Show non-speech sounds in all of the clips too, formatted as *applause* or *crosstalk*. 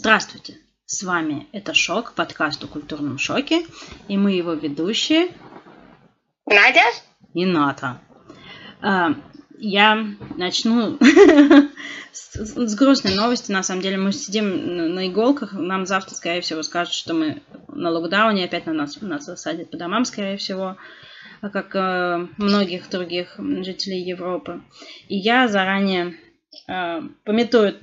Здравствуйте! С вами «Это шок», подкаст о культурном шоке, и мы его ведущие Надя и Ната. А, Я начну *laughs* с, с грустной новости. На самом деле мы сидим на, на иголках. Нам завтра, скорее всего, скажут, что мы на локдауне. Опять на нас, нас засадят по домам, скорее всего, как э, многих других жителей Европы. И я заранее э, пометую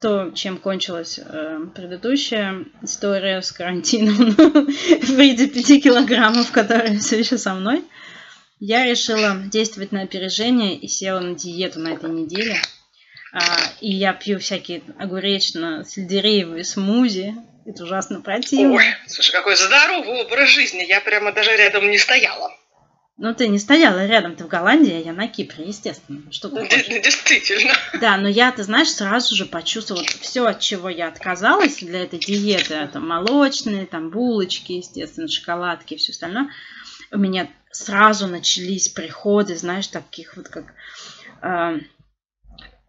то, чем кончилась э, предыдущая история с карантином *laughs* в виде 5 килограммов, которые все еще со мной, я решила действовать на опережение и села на диету на этой неделе. А, и я пью всякие огуречно-сельдереевые смузи. Это ужасно противно. Ой, слушай, какой здоровый образ жизни. Я прямо даже рядом не стояла. Ну, ты не стояла рядом, ты в Голландии, а я на Кипре, естественно. Что ты? Действительно. Да, но я, ты знаешь, сразу же почувствовала все, от чего я отказалась для этой диеты. Это молочные, там булочки, естественно, шоколадки и все остальное. У меня сразу начались приходы, знаешь, таких вот как... э,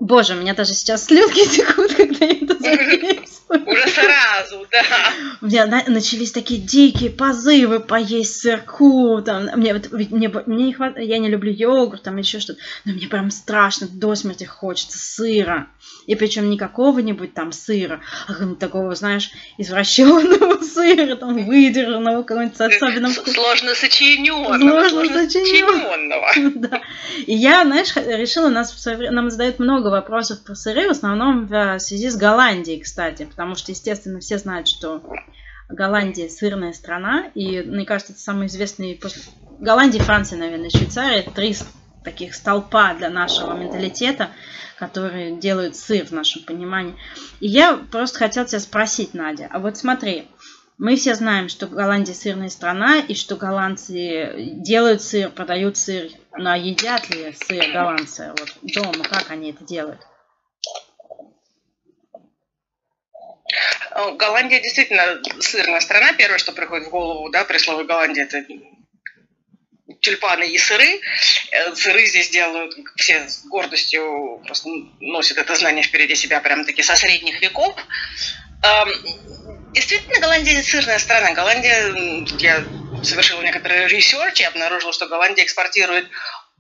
Боже, у меня даже сейчас слезки *laughs* текут, когда я это записываю. Уже сразу, да. У меня на- начались такие дикие позывы поесть сырку, там, мне, вот, мне, мне не хват... я не люблю йогурт, там еще что-то, но мне прям страшно, до смерти хочется сыра, и причем не какого-нибудь там сыра, а какого-нибудь такого, знаешь, извращенного *laughs* сыра, там, выдержанного, какого-нибудь с особенным вкусом. Сложно сочиненного. Сложно сочиненного. *laughs* Да. И я, знаешь, решила, нас в своё время- нам задают много вопросов про сыры, в основном в э, связи с Голландией, кстати, потому что, естественно, все знают, что Голландия сырная страна, и, мне кажется, это самый известный после Голландии, Франции, наверное, Швейцария, три таких столпа для нашего менталитета, которые делают сыр в нашем понимании. И я просто хотела тебя спросить, Надя, а вот смотри, мы все знаем, что Голландия сырная страна, и что голландцы делают сыр, продают сыр, но едят ли сыр голландцы вот дома, как они это делают? Э, Голландия действительно сырная страна. Первое, что приходит в голову, да, при слове Голландия, это тюльпаны и сыры. Э, Сыры здесь делают, все с гордостью просто носят это знание впереди себя прям-таки со средних веков. Эм, Действительно, Голландия сырная страна. Голландия, я совершила некоторый research и обнаружила, что Голландия экспортирует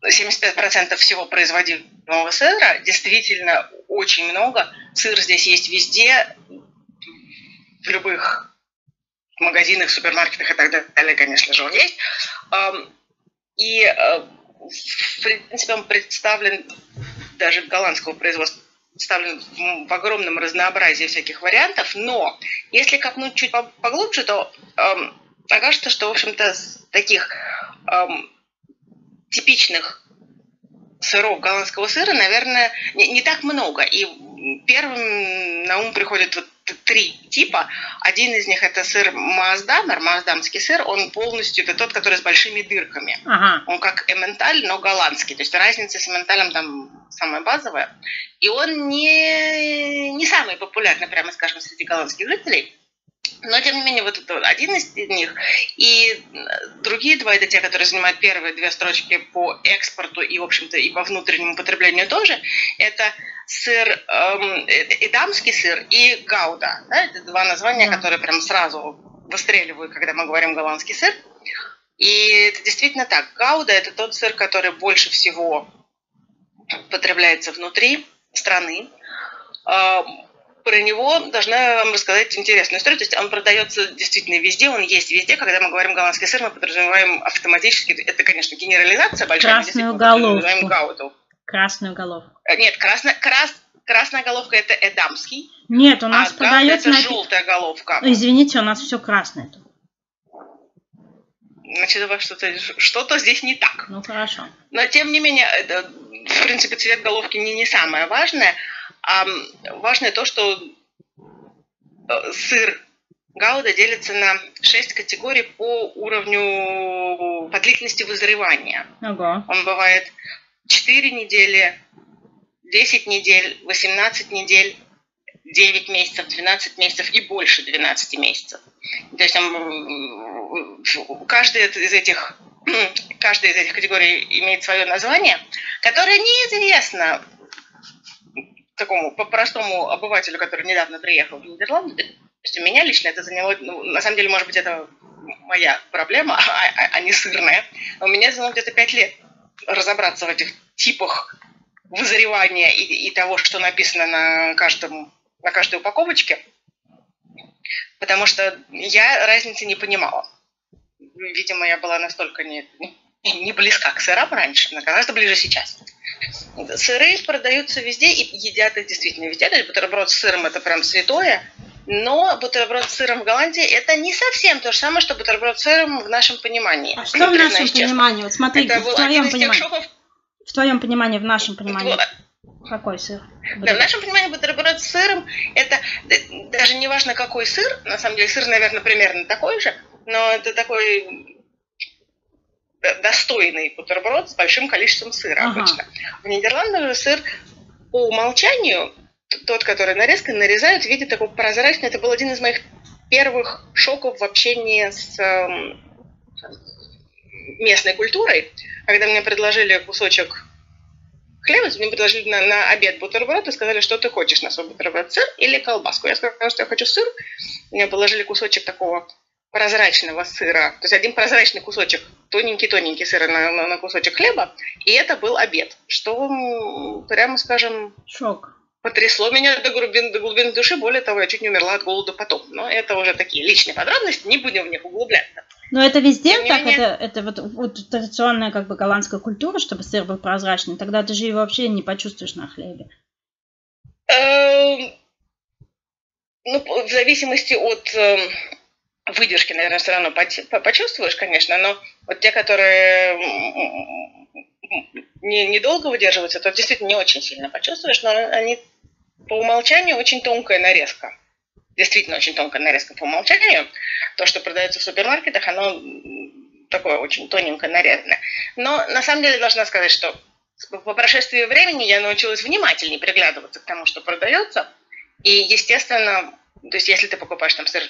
75% всего производимого сыра. Действительно, очень много. Сыр здесь есть везде, в любых магазинах, супермаркетах и так далее, конечно же, он есть. И, э, в принципе, он представлен даже голландского производства представлен в- огромном разнообразии всяких вариантов, но если копнуть чуть по- поглубже, то окажется, что, в общем-то, таких эм, типичных сыров голландского сыра, наверное, не, не так много. И первым на ум приходят вот три типа. Один из них это сыр Маасдамер, маасдамский сыр. Он полностью, это тот, который с большими дырками. Ага, Он как эмменталь, но голландский. То есть разница с эмменталем там самая базовая. И он не, не самый популярный, прямо скажем, среди голландских жителей. Но, тем не менее, вот это один из них. И э, другие два, это те, которые занимают первые две строчки по экспорту и, в общем-то, и по внутреннему потреблению тоже. Это сыр, эм, э, эдамский сыр и гауда. Да? Это два названия, Да. которые прям сразу выстреливают, когда мы говорим голландский сыр. И это действительно так. Гауда – это тот сыр, который больше всего потребляется внутри страны. А, Про него должна вам рассказать интересную историю. То есть он продается действительно везде, он есть везде. Когда мы говорим голландский сыр, мы подразумеваем автоматически, это, конечно, генерализация большая, мы Красную головку. гауду. красную головку. Э, Нет, красно, крас, красная головка – это эдамский, Нет, у а нас гауда – продается... это напи- желтая головка. Извините, у нас все красное тут. Значит, у вас что-то, что-то здесь не так. Ну, хорошо. Но тем не менее, это, в принципе, цвет головки не, не самое важное. А м, важное то, что э, сыр Гауда делится на шесть категорий по уровню, по длительности вызревания. Ого. Он бывает 4 недели, 10 недель, 18 недель, 9 месяцев, 12 месяцев и больше 12 месяцев. То есть там, каждая из этих каждая из этих категорий имеет свое название, которое неизвестно такому простому обывателю, который недавно приехал в Нидерланды, то есть у меня лично это заняло, ну, на самом деле, может быть, это моя проблема, *laughs* а, а, а не сырная. У меня заняло где-то пять лет разобраться в этих типах вызревания и, и того, что написано на, каждом, на каждой упаковочке, потому что я разницы не понимала. Видимо, я была настолько не, не близка к сырам раньше, но гораздо ближе сейчас. Сыры продаются везде и едят их действительно везде. То есть бутерброд с сыром это прям святое. Но бутерброд с сыром в Голландии это не совсем то же самое, что бутерброд с сыром в нашем понимании. А что в нашем понимании? Вот смотри, это в твоем понимании. Шоков... В твоем понимании, в нашем понимании. Какой сыр? Да, в нашем понимании бутерброд с сыром это даже не важно какой сыр, на самом деле сыр, наверное, примерно такой же, но это такой достойный бутерброд с большим количеством сыра ага. обычно. В Нидерландах же сыр по умолчанию, тот, который нарезкой, нарезают в виде такого прозрачного. Это был один из моих первых шоков в общении с э, местной культурой, когда мне предложили кусочек хлеба, мне предложили на, на обед бутерброд и сказали, что ты хочешь на свой бутерброд, сыр или колбаску. Я сказала, что я хочу сыр. Мне положили кусочек такого прозрачного сыра, то есть один прозрачный кусочек, тоненький-тоненький сыра на, на, на кусочек хлеба, и это был обед, что, прямо скажем, шок. Потрясло меня до глубин, до глубин души, более того, я чуть не умерла от голода потом. Но это уже такие личные подробности, не будем в них углубляться. Но это везде Тем так? Менее... Это, это вот, вот традиционная как бы голландская культура, чтобы сыр был прозрачный. Тогда ты же его вообще не почувствуешь на хлебе. Эм, ну, в зависимости от эм, выдержки, наверное, все равно почувствуешь, конечно, но вот те, которые не, недолго выдерживаются, то действительно не очень сильно почувствуешь, но они по умолчанию очень тонкая нарезка. Действительно очень тонкая нарезка по умолчанию. То, что продается в супермаркетах, оно такое очень тоненькое нарезанное. Но на самом деле должна сказать, что по прошествии времени я научилась внимательнее приглядываться к тому, что продается. И, естественно, то есть если ты покупаешь там сыр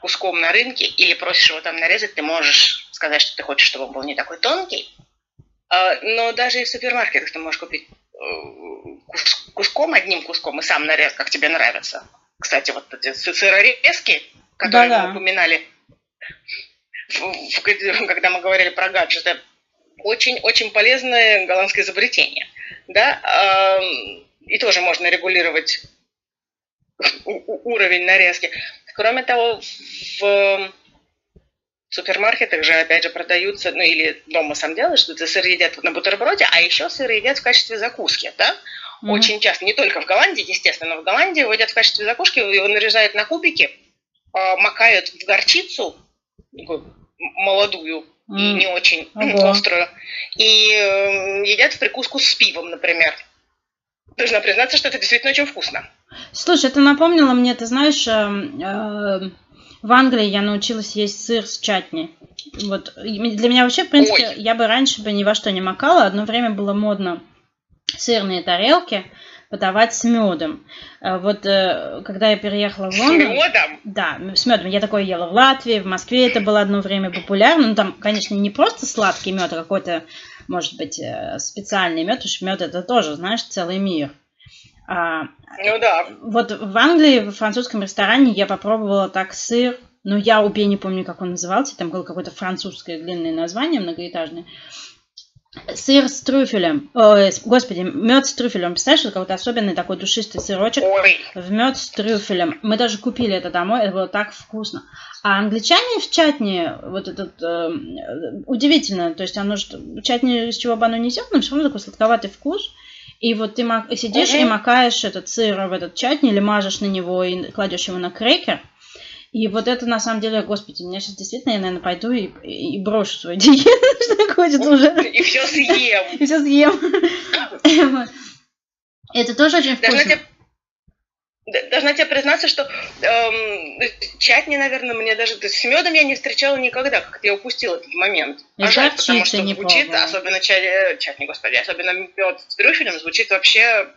куском на рынке или просишь его там нарезать, ты можешь сказать, что ты хочешь, чтобы он был не такой тонкий. А, но даже и в супермаркетах ты можешь купить э, куском, одним куском, и сам нарез, как тебе нравится. Кстати, вот эти сырорезки, которые Да-да. мы упоминали, *laughs* когда мы говорили про гаджеты, очень-очень полезное голландское изобретение. Да? И тоже можно регулировать *laughs* уровень нарезки. Кроме того, в супермаркетах же, опять же, продаются, ну или дома сам делаешь, что ты сыр едят на бутерброде, а еще сыр едят в качестве закуски, да? Mm-hmm. Очень часто, не только в Голландии, естественно, в Голландии его едят в качестве закуски, его нарезают на кубики, а, макают в горчицу, молодую mm. и не очень Ого. острую, и едят в прикуску с пивом, например. Должна признаться, что это действительно очень вкусно. Слушай, это напомнило мне, ты знаешь, эм, э, в Англии я научилась есть сыр с чатни. Вот для меня вообще, в принципе, Ой. я бы раньше бы ни во что не макала. Одно время было модно сырные тарелки подавать с медом. Э, вот э, когда я переехала в Лондон... С медом? Да, с медом. Я такое ела в Латвии, в Москве это было одно время популярно. Ну, там, конечно, не просто сладкий мед, а какой-то, может быть, специальный мед, потому что мед это тоже, знаешь, целый мир. А, ну да. Вот в Англии, в французском ресторане я попробовала так сыр, но я убей не помню, как он назывался, там было какое-то французское длинное название, многоэтажное. Сыр с трюфелем. Ой, господи, мед с трюфелем. Представляешь, это какой-то особенный такой душистый сырочек Ой. в мед с трюфелем. Мы даже купили это домой, это было так вкусно. А англичане в чатни, вот этот, э, удивительно, то есть оно, чатни, из чего бы оно несет, но все равно такой сладковатый вкус. И вот ты сидишь угу. и макаешь этот сыр в этот чатни или мажешь на него и кладешь его на крекер. И вот это на самом деле, господи, меня сейчас действительно, я, наверное, пойду и, и, брошу свою диету, *laughs* что хочется уже. И все съем. *laughs* И все съем. Это тоже очень вкусно должна тебе признаться, что эм, чатни, наверное, мне даже с медом я не встречала никогда, как я упустила этот момент. И а жаль, потому что не звучит, пробовала. особенно чат, э, чатни, господи, особенно мед с трюфелем звучит вообще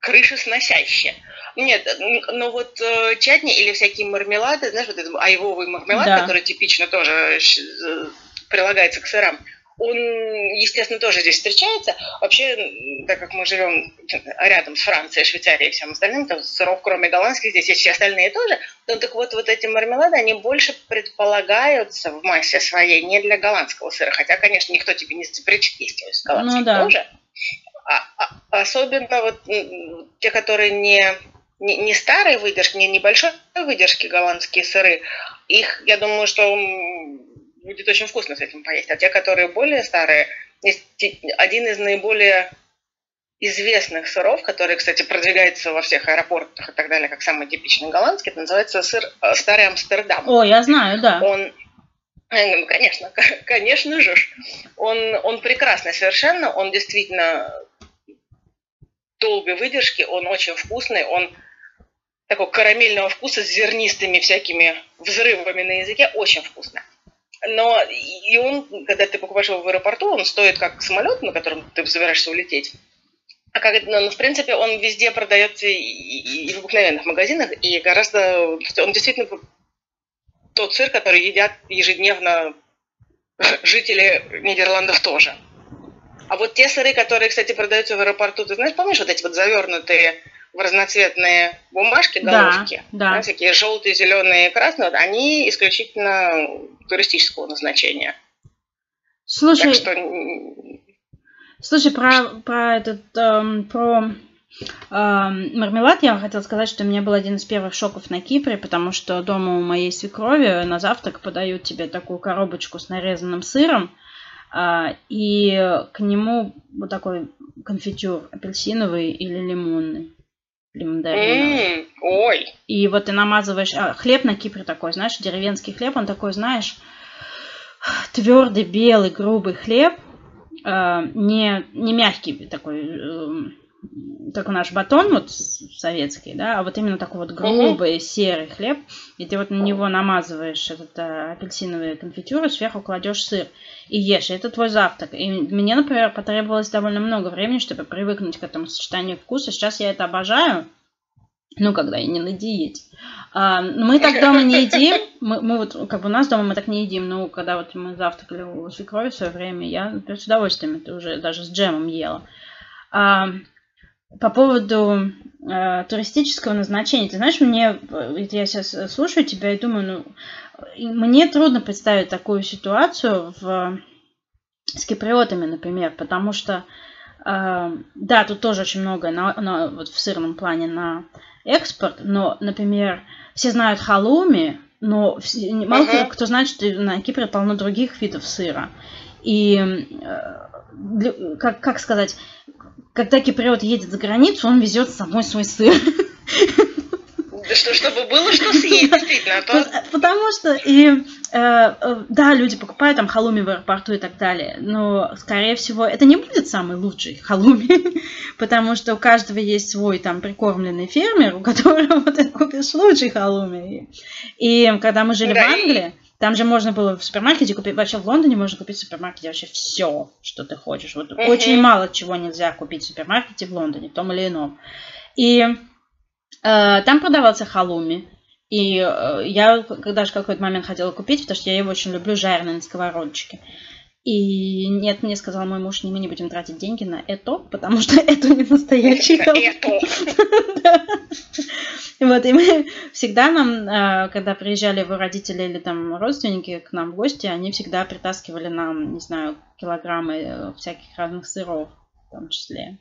крышесносяще. Нет, но вот э, чатни или всякие мармелады, знаешь, вот этот айвовый мармелад, да. который типично тоже э, прилагается к сырам, он, естественно, тоже здесь встречается. Вообще, так как мы живем рядом с Францией, Швейцарией и всем остальным, то сыров, кроме голландских, здесь есть все остальные тоже. Ну, так вот, вот эти мармелады, они больше предполагаются в массе своей не для голландского сыра. Хотя, конечно, никто тебе не запретит есть голландских ну, да. тоже. А, а, особенно вот те, которые не, не, не старые выдержки, не небольшой выдержки голландские сыры, их, я думаю, что будет очень вкусно с этим поесть. А те, которые более старые, есть один из наиболее известных сыров, который, кстати, продвигается во всех аэропортах и так далее, как самый типичный голландский, это называется сыр э, Старый Амстердам. О, я знаю, да. Он, э, ну, конечно, *laughs* конечно же, он, он прекрасный совершенно, он действительно долгой выдержки, он очень вкусный, он такого карамельного вкуса с зернистыми всякими взрывами на языке, очень вкусно. Но и он, когда ты покупаешь его в аэропорту, он стоит как самолет, на котором ты собираешься улететь. А как, ну, в принципе, он везде продается и, и, в обыкновенных магазинах, и гораздо... Он действительно тот сыр, который едят ежедневно *laughs* жители Нидерландов тоже. А вот те сыры, которые, кстати, продаются в аэропорту, ты знаешь, помнишь вот эти вот завернутые в разноцветные бумажки, головки, да, да. Да, всякие желтые, зеленые, красные, вот, они исключительно туристического назначения. Слушай, что... слушай, про, про этот, эм, про эм, мармелад я хотела сказать, что у меня был один из первых шоков на Кипре, потому что дома у моей свекрови на завтрак подают тебе такую коробочку с нарезанным сыром, и к нему вот такой конфитюр апельсиновый или лимонный лимондарина. Mm, ой. И вот ты намазываешь... А, хлеб на Кипре такой, знаешь, деревенский хлеб, он такой, знаешь, твердый, белый, грубый хлеб, э, не, не мягкий такой, э, как наш батон вот советский, да, а вот именно такой вот грубый mm-hmm. серый хлеб, и ты вот на него намазываешь этот э, апельсиновый конфитюр, и сверху кладешь сыр и ешь. И это твой завтрак. И мне, например, потребовалось довольно много времени, чтобы привыкнуть к этому сочетанию вкуса. Сейчас я это обожаю. Ну, когда я не на диете. А, мы так дома не едим. Мы, мы вот, как бы у нас дома мы так не едим. Но когда вот мы завтракали у свекрови в свое время, я например, с удовольствием это уже даже с джемом ела. А, по поводу э, туристического назначения. Ты знаешь, мне, я сейчас слушаю тебя и думаю, ну, мне трудно представить такую ситуацию в, с киприотами, например, потому что, э, да, тут тоже очень много на, на, вот в сырном плане на экспорт, но, например, все знают халуми, но все, мало uh-huh. кто знает, что на Кипре полно других видов сыра. И, э, как, как сказать, когда киприот едет за границу, он везет с собой свой сыр. Что, чтобы было что съесть, действительно. А то... Потому что, и, э, э, да, люди покупают там халуми в аэропорту и так далее, но, скорее всего, это не будет самый лучший халуми, *laughs* потому что у каждого есть свой там прикормленный фермер, у которого *laughs* ты купишь лучший халуми. И когда мы жили да, в Англии, там же можно было в супермаркете купить, вообще в Лондоне можно купить в супермаркете вообще все, что ты хочешь. Вот uh-huh. очень мало чего нельзя купить в супермаркете в Лондоне, в том или ином. И э, там продавался халуми. И э, я когда же какой-то момент хотела купить, потому что я его очень люблю жареный на сковородочке. И нет, мне сказал мой муж, мы не будем тратить деньги на это, потому что *laughs* это не настоящий Это. *laughs* Вот, и мы всегда нам, э, когда приезжали его родители или там родственники к нам в гости, они всегда притаскивали нам, не знаю, килограммы э, всяких разных сыров в том числе.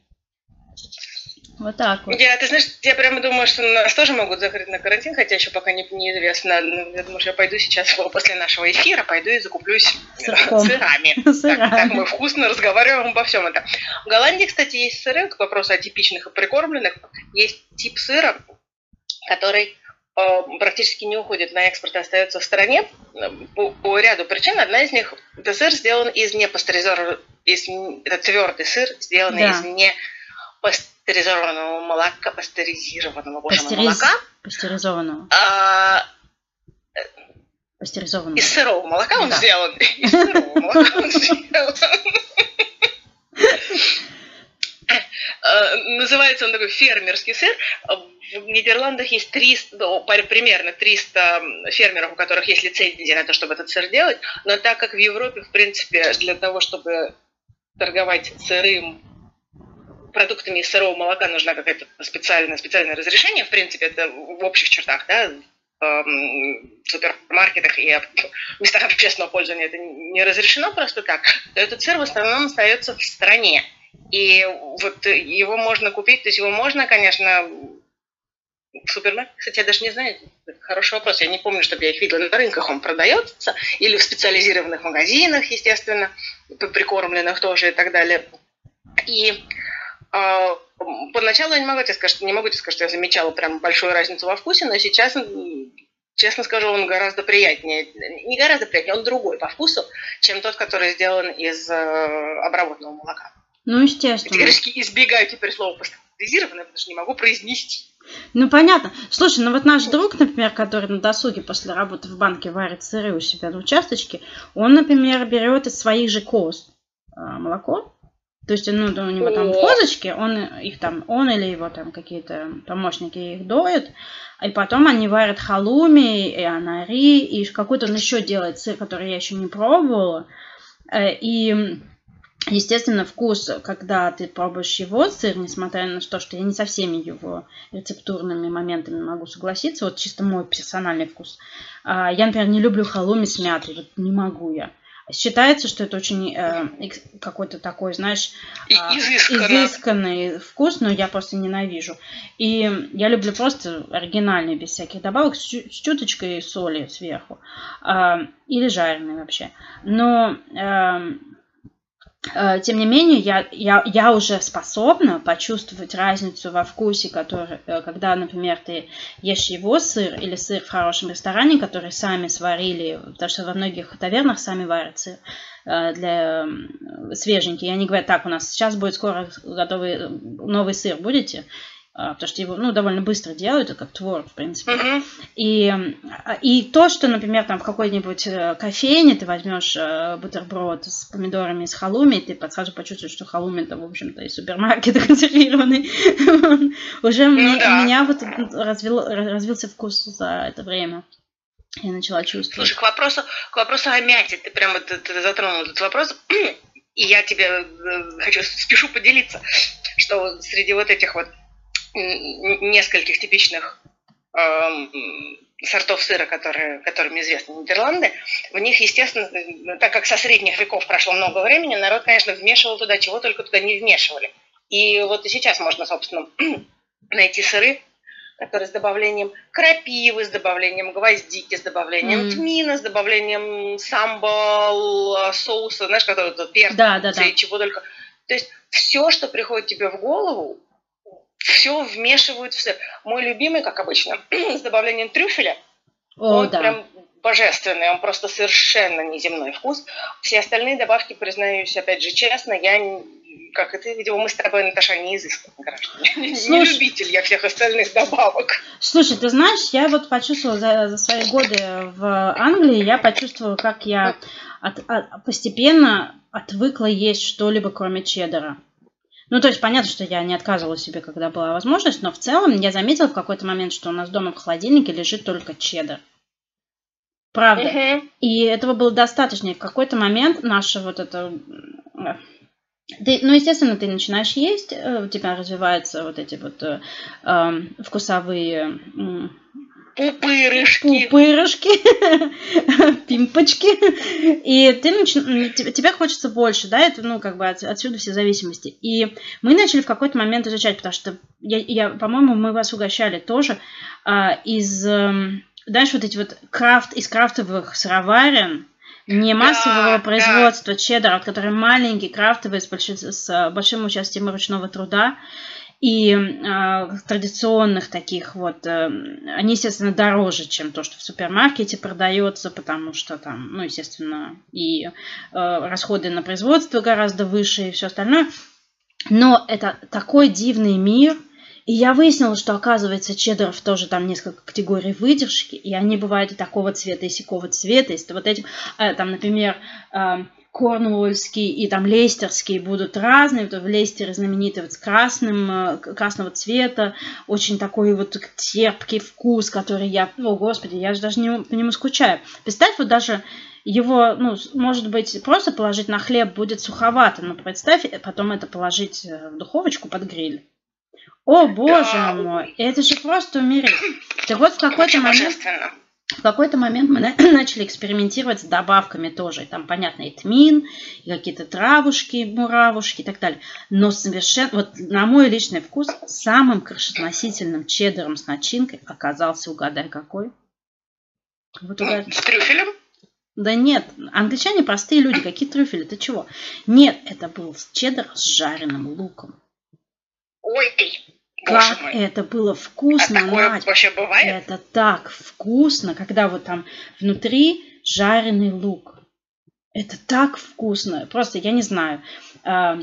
Вот так вот. Я, ты знаешь, я прямо думаю, что нас тоже могут закрыть на карантин, хотя еще пока не, неизвестно. Я думаю, что я пойду сейчас после нашего эфира, пойду и закуплюсь Сырком. сырами. сырами. *laughs* Так, так мы вкусно разговариваем обо всем этом. В Голландии, кстати, есть сыры, к вопросу о типичных и прикормленных. Есть тип сыра, который э, практически не уходит на экспорт и остается в стране по, по ряду причин. Одна из них – это сыр сделан из непастеризованного, из, это твердый сыр, сделанный да. из не пастеризованного молока, пастеризированного, боже Пастериз... молока. Пастеризованного. А, Пастеризованного. Из сырого молока он да. сделан. Из сырого молока он *laughs* сделан. Называется он такой фермерский сыр. В в Нидерландах есть 300, ну, примерно 300 фермеров, у которых есть лицензия на то, чтобы этот сыр делать, но так как в Европе, в принципе, для того, чтобы торговать сырым продуктами из сырого молока нужна какая-то специальное, специальное разрешение, в принципе, это в общих чертах, да, в эм, супермаркетах и в *laughs* местах общественного пользования это не разрешено просто так, то этот сыр в основном остается в стране. И вот его можно купить, то есть его можно, конечно, в супермаркете, кстати, я даже не знаю, хороший вопрос, я не помню, чтобы я их видела на рынках, он продается, или в специализированных магазинах, естественно, прикормленных тоже и так далее. И поначалу я не могу тебе сказать, не могу тебе сказать, что я замечала прям большую разницу во вкусе, но сейчас, честно скажу, он гораздо приятнее, не гораздо приятнее, он другой по вкусу, чем тот, который сделан из э, обработанного молока. Ну, естественно. Категорически избегаю теперь слова пастеризированное, потому что не могу произнести. Ну, понятно. Слушай, ну вот наш друг, например, который на досуге после работы в банке варит сыры у себя на участочке, он, например, берет из своих же коз а, молоко. То есть, ну, у него там козочки, он их там, он или его там какие-то помощники их доят, и потом они варят халуми, и анари, и какой-то он еще делает сыр, который я еще не пробовала. Э, и Естественно, вкус, когда ты пробуешь его сыр, несмотря на то, что я не со всеми его рецептурными моментами могу согласиться, вот чисто мой персональный вкус. А, я, например, не люблю халуми с мятой, вот не могу я. Считается, что это очень э, какой-то такой, знаешь, э, изысканный вкус, но я просто ненавижу. И я люблю просто оригинальный, без всяких добавок, с, с чуточкой соли сверху. Э, или жареный вообще. Но... Э, Э, тем не менее, я, я, я уже способна почувствовать разницу во вкусе, который, э, когда, например, ты ешь его сыр или сыр в хорошем ресторане, который сами сварили, потому что во многих тавернах сами варят сыр э, для свеженький. И они говорят, так, у нас сейчас будет скоро готовый новый сыр, будете? А, потому что его ну, довольно быстро делают, это как творог, в принципе. Uh-huh. И, и то, что, например, там в какой-нибудь э, кофейне ты возьмешь э, бутерброд с помидорами с халуми, ты сразу почувствуешь, что халуми это, в общем-то, из супермаркета *laughs* консервированный. Уже у меня вот развился вкус за это время. Я начала чувствовать. Слушай, к вопросу, к вопросу о мяте, ты прямо ты, ты затронул этот вопрос, *clears throat* и я тебе э, хочу, спешу поделиться, что среди вот этих вот нескольких типичных э, сортов сыра, которые, которыми известны Нидерланды, в них, естественно, так как со средних веков прошло много времени, народ, конечно, вмешивал туда, чего только туда не вмешивали. И вот и сейчас можно, собственно, *clears throat* найти сыры, которые с добавлением крапивы, с добавлением гвоздики, с добавлением mm. тмина, с добавлением самбал, соуса, знаешь, который тут перца, да, да, да. чего только. То есть все, что приходит тебе в голову, все вмешивают в сыр. Мой любимый, как обычно, *clears throat* с добавлением трюфеля. О, он да. прям божественный, он просто совершенно неземной вкус. Все остальные добавки, признаюсь, опять же, честно, я как и ты, видимо, мы с тобой, Наташа, не изысканные граждане. *laughs* Слушай, не любитель я всех остальных добавок. Слушай, ты знаешь, я вот почувствовала за, за свои годы в Англии, я почувствовала, как я от, от, постепенно отвыкла есть что-либо, кроме чеддера. Ну, то есть понятно, что я не отказывала себе, когда была возможность, но в целом я заметила в какой-то момент, что у нас дома в холодильнике лежит только чеддер. Правда. Uh-huh. И этого было достаточно. И в какой-то момент наша вот это... Э, ты, ну, естественно, ты начинаешь есть, э, у тебя развиваются вот эти вот э, э, вкусовые Пупырышки. Пупырышки, *laughs* пимпочки. И ты нач... тебе хочется больше, да, это, ну, как бы от, отсюда все зависимости. И мы начали в какой-то момент изучать, потому что, я, я по-моему, мы вас угощали тоже а, из, эм, знаешь, вот эти вот крафт, из крафтовых сыроварен, не массового да, производства да. чеддера, который маленький, крафтовый, с, большим, с большим участием ручного труда и э, традиционных таких вот, э, они, естественно, дороже, чем то, что в супермаркете продается, потому что там, ну, естественно, и э, расходы на производство гораздо выше и все остальное. Но это такой дивный мир, и я выяснила, что, оказывается, чеддеров тоже там несколько категорий выдержки, и они бывают и такого цвета, и сякого цвета, и вот этим, э, там, например, э, корнуольский и там лейстерский будут разные. Вот в Лейстере знаменитый вот с красным, э, красного цвета, очень такой вот терпкий вкус, который я, о господи, я же даже не, по нему скучаю. Представь, вот даже его, ну, может быть, просто положить на хлеб будет суховато, но представь, потом это положить э, в духовочку под гриль. О, боже да. мой, это же просто умереть. Так вот в какой-то момент... В какой-то момент мы *clears throat* начали экспериментировать с добавками тоже. там, понятно, и тмин, и какие-то травушки, муравушки и так далее. Но совершенно, вот на мой личный вкус, самым крышесносительным чеддером с начинкой оказался, угадай, какой? Вот угадай. С трюфелем? Да нет, англичане простые люди, какие трюфели, ты чего? Нет, это был чеддер с жареным луком. Ой, как это было вкусно, а такое Надь. вообще бывает? Это так вкусно, когда вот там внутри жареный лук. Это так вкусно. Просто я не знаю. А,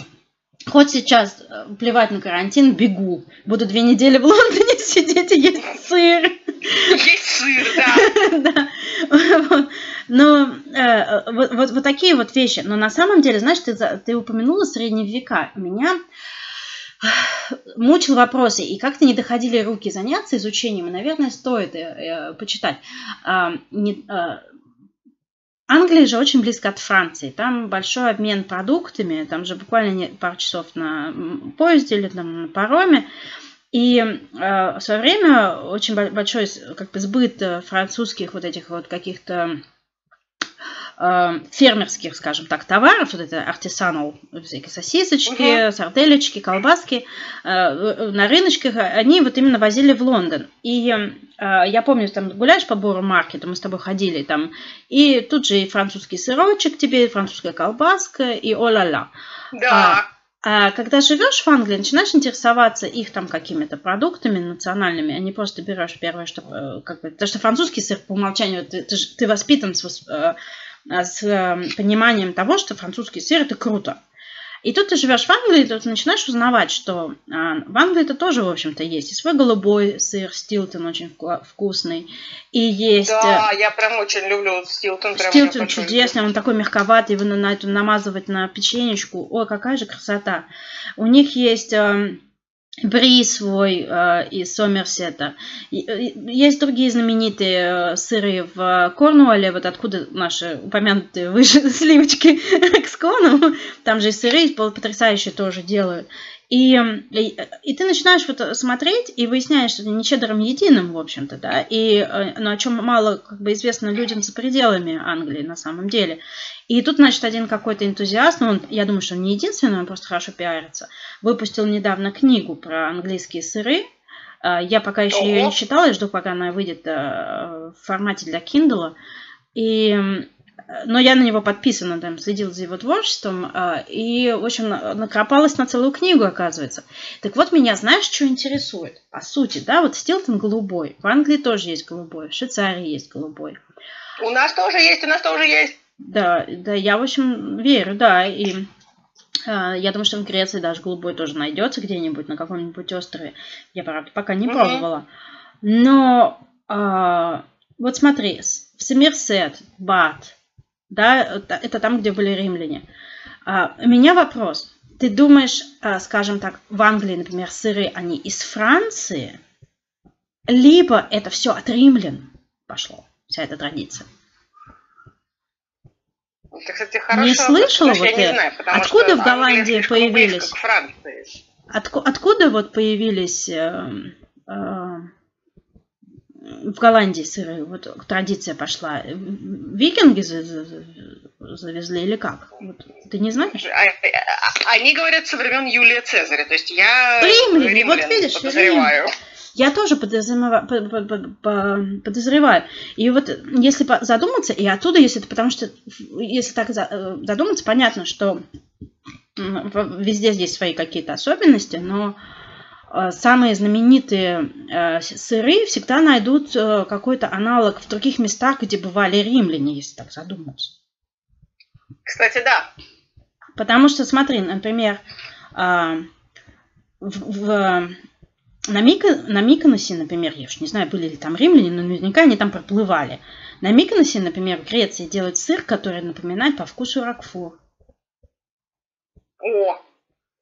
хоть сейчас э, плевать на карантин, бегу. Буду две недели в Лондоне *laughs* сидеть и есть сыр. Есть сыр, да. *laughs* да. Но э, вот, вот, вот такие вот вещи. Но на самом деле, знаешь, ты, ты упомянула средние века. Меня мучил вопросы, и как-то не доходили руки заняться изучением, наверное, стоит э, почитать. А, не, а, Англия же очень близко от Франции. Там большой обмен продуктами, там же буквально пару часов на поезде или там, на пароме. И э, в свое время очень большой как бы, сбыт французских вот этих вот каких-то Э, фермерских, скажем так, товаров, вот это артисанал, всякие сосисочки, угу. сарделечки, колбаски, э, на рыночках, они вот именно возили в Лондон. И э, я помню, там гуляешь по Бору маркету, мы с тобой ходили там, и тут же и французский сырочек тебе, и французская колбаска, и о-ла-ла. Да. А, а когда живешь в Англии, начинаешь интересоваться их там какими-то продуктами национальными, а не просто берешь первое, что как бы, потому что французский сыр по умолчанию, ты, ты, ты воспитан с, с эм, пониманием того, что французский сыр это круто. И тут ты живешь в Англии, тут начинаешь узнавать, что а, в Англии это тоже, в общем-то, есть. И свой голубой сыр Стилтон очень вкусный. И есть... Да, э, я прям очень люблю Стилтон. Стилтон чудесный, он такой мягковатый, его на это намазывать на печенечку. Ой, какая же красота. У них есть... Э, Бри свой э, из Сомерсета. Э, есть другие знаменитые э, сыры в Корнуолле, вот откуда наши упомянутые выше *laughs* сливочки *laughs* к склону. Там же и сыры потрясающие тоже делают. И, и, и ты начинаешь вот смотреть и выясняешь, что это не чеддером единым, в общем-то, да, и, ну, о чем мало как бы известно людям за пределами Англии на самом деле. И тут, значит, один какой-то энтузиаст, ну, он, я думаю, что он не единственный, он просто хорошо пиарится, выпустил недавно книгу про английские сыры. Я пока еще ее не читала, я жду, пока она выйдет э, в формате для Kindle. И но я на него подписана, там, следила за его творчеством, а, и, в общем, накропалась на целую книгу, оказывается. Так вот, меня, знаешь, что интересует? По сути, да, вот Стилтон голубой. В Англии тоже есть голубой, в Швейцарии есть голубой. У нас тоже есть, у нас тоже есть. Да, да, я, в общем, верю, да, и а, я думаю, что в Греции даже голубой тоже найдется где-нибудь на каком-нибудь острове. Я, правда, пока не угу. пробовала. Но а, вот смотри, в Сомерсет, Бат, да, это там, где были римляне. А, у меня вопрос. Ты думаешь, а, скажем так, в Англии, например, сыры, они из Франции, либо это все от римлян пошло, вся эта традиция? Это, кстати, хороший не слышала вот я не знаю, Откуда в Голландии появились? Отку, откуда вот появились э, э, в Голландии сыры, вот традиция пошла. Викинги завезли или как? Вот, ты не знаешь? А, а, они говорят со времен Юлия Цезаря. То есть я Римляне, вот видишь, подозреваю. Я тоже подозреваю, подозреваю. И вот если задуматься, и оттуда, если это потому что, если так задуматься, понятно, что везде здесь свои какие-то особенности, но самые знаменитые э, сыры всегда найдут э, какой-то аналог в других местах, где бывали римляне, если так задуматься. Кстати, да. Потому что, смотри, например, в, в на, Мика, на Миконосе, например, я уж не знаю, были ли там римляне, но наверняка они там проплывали. На Миконосе, например, в Греции делают сыр, который напоминает по вкусу ракфур. О,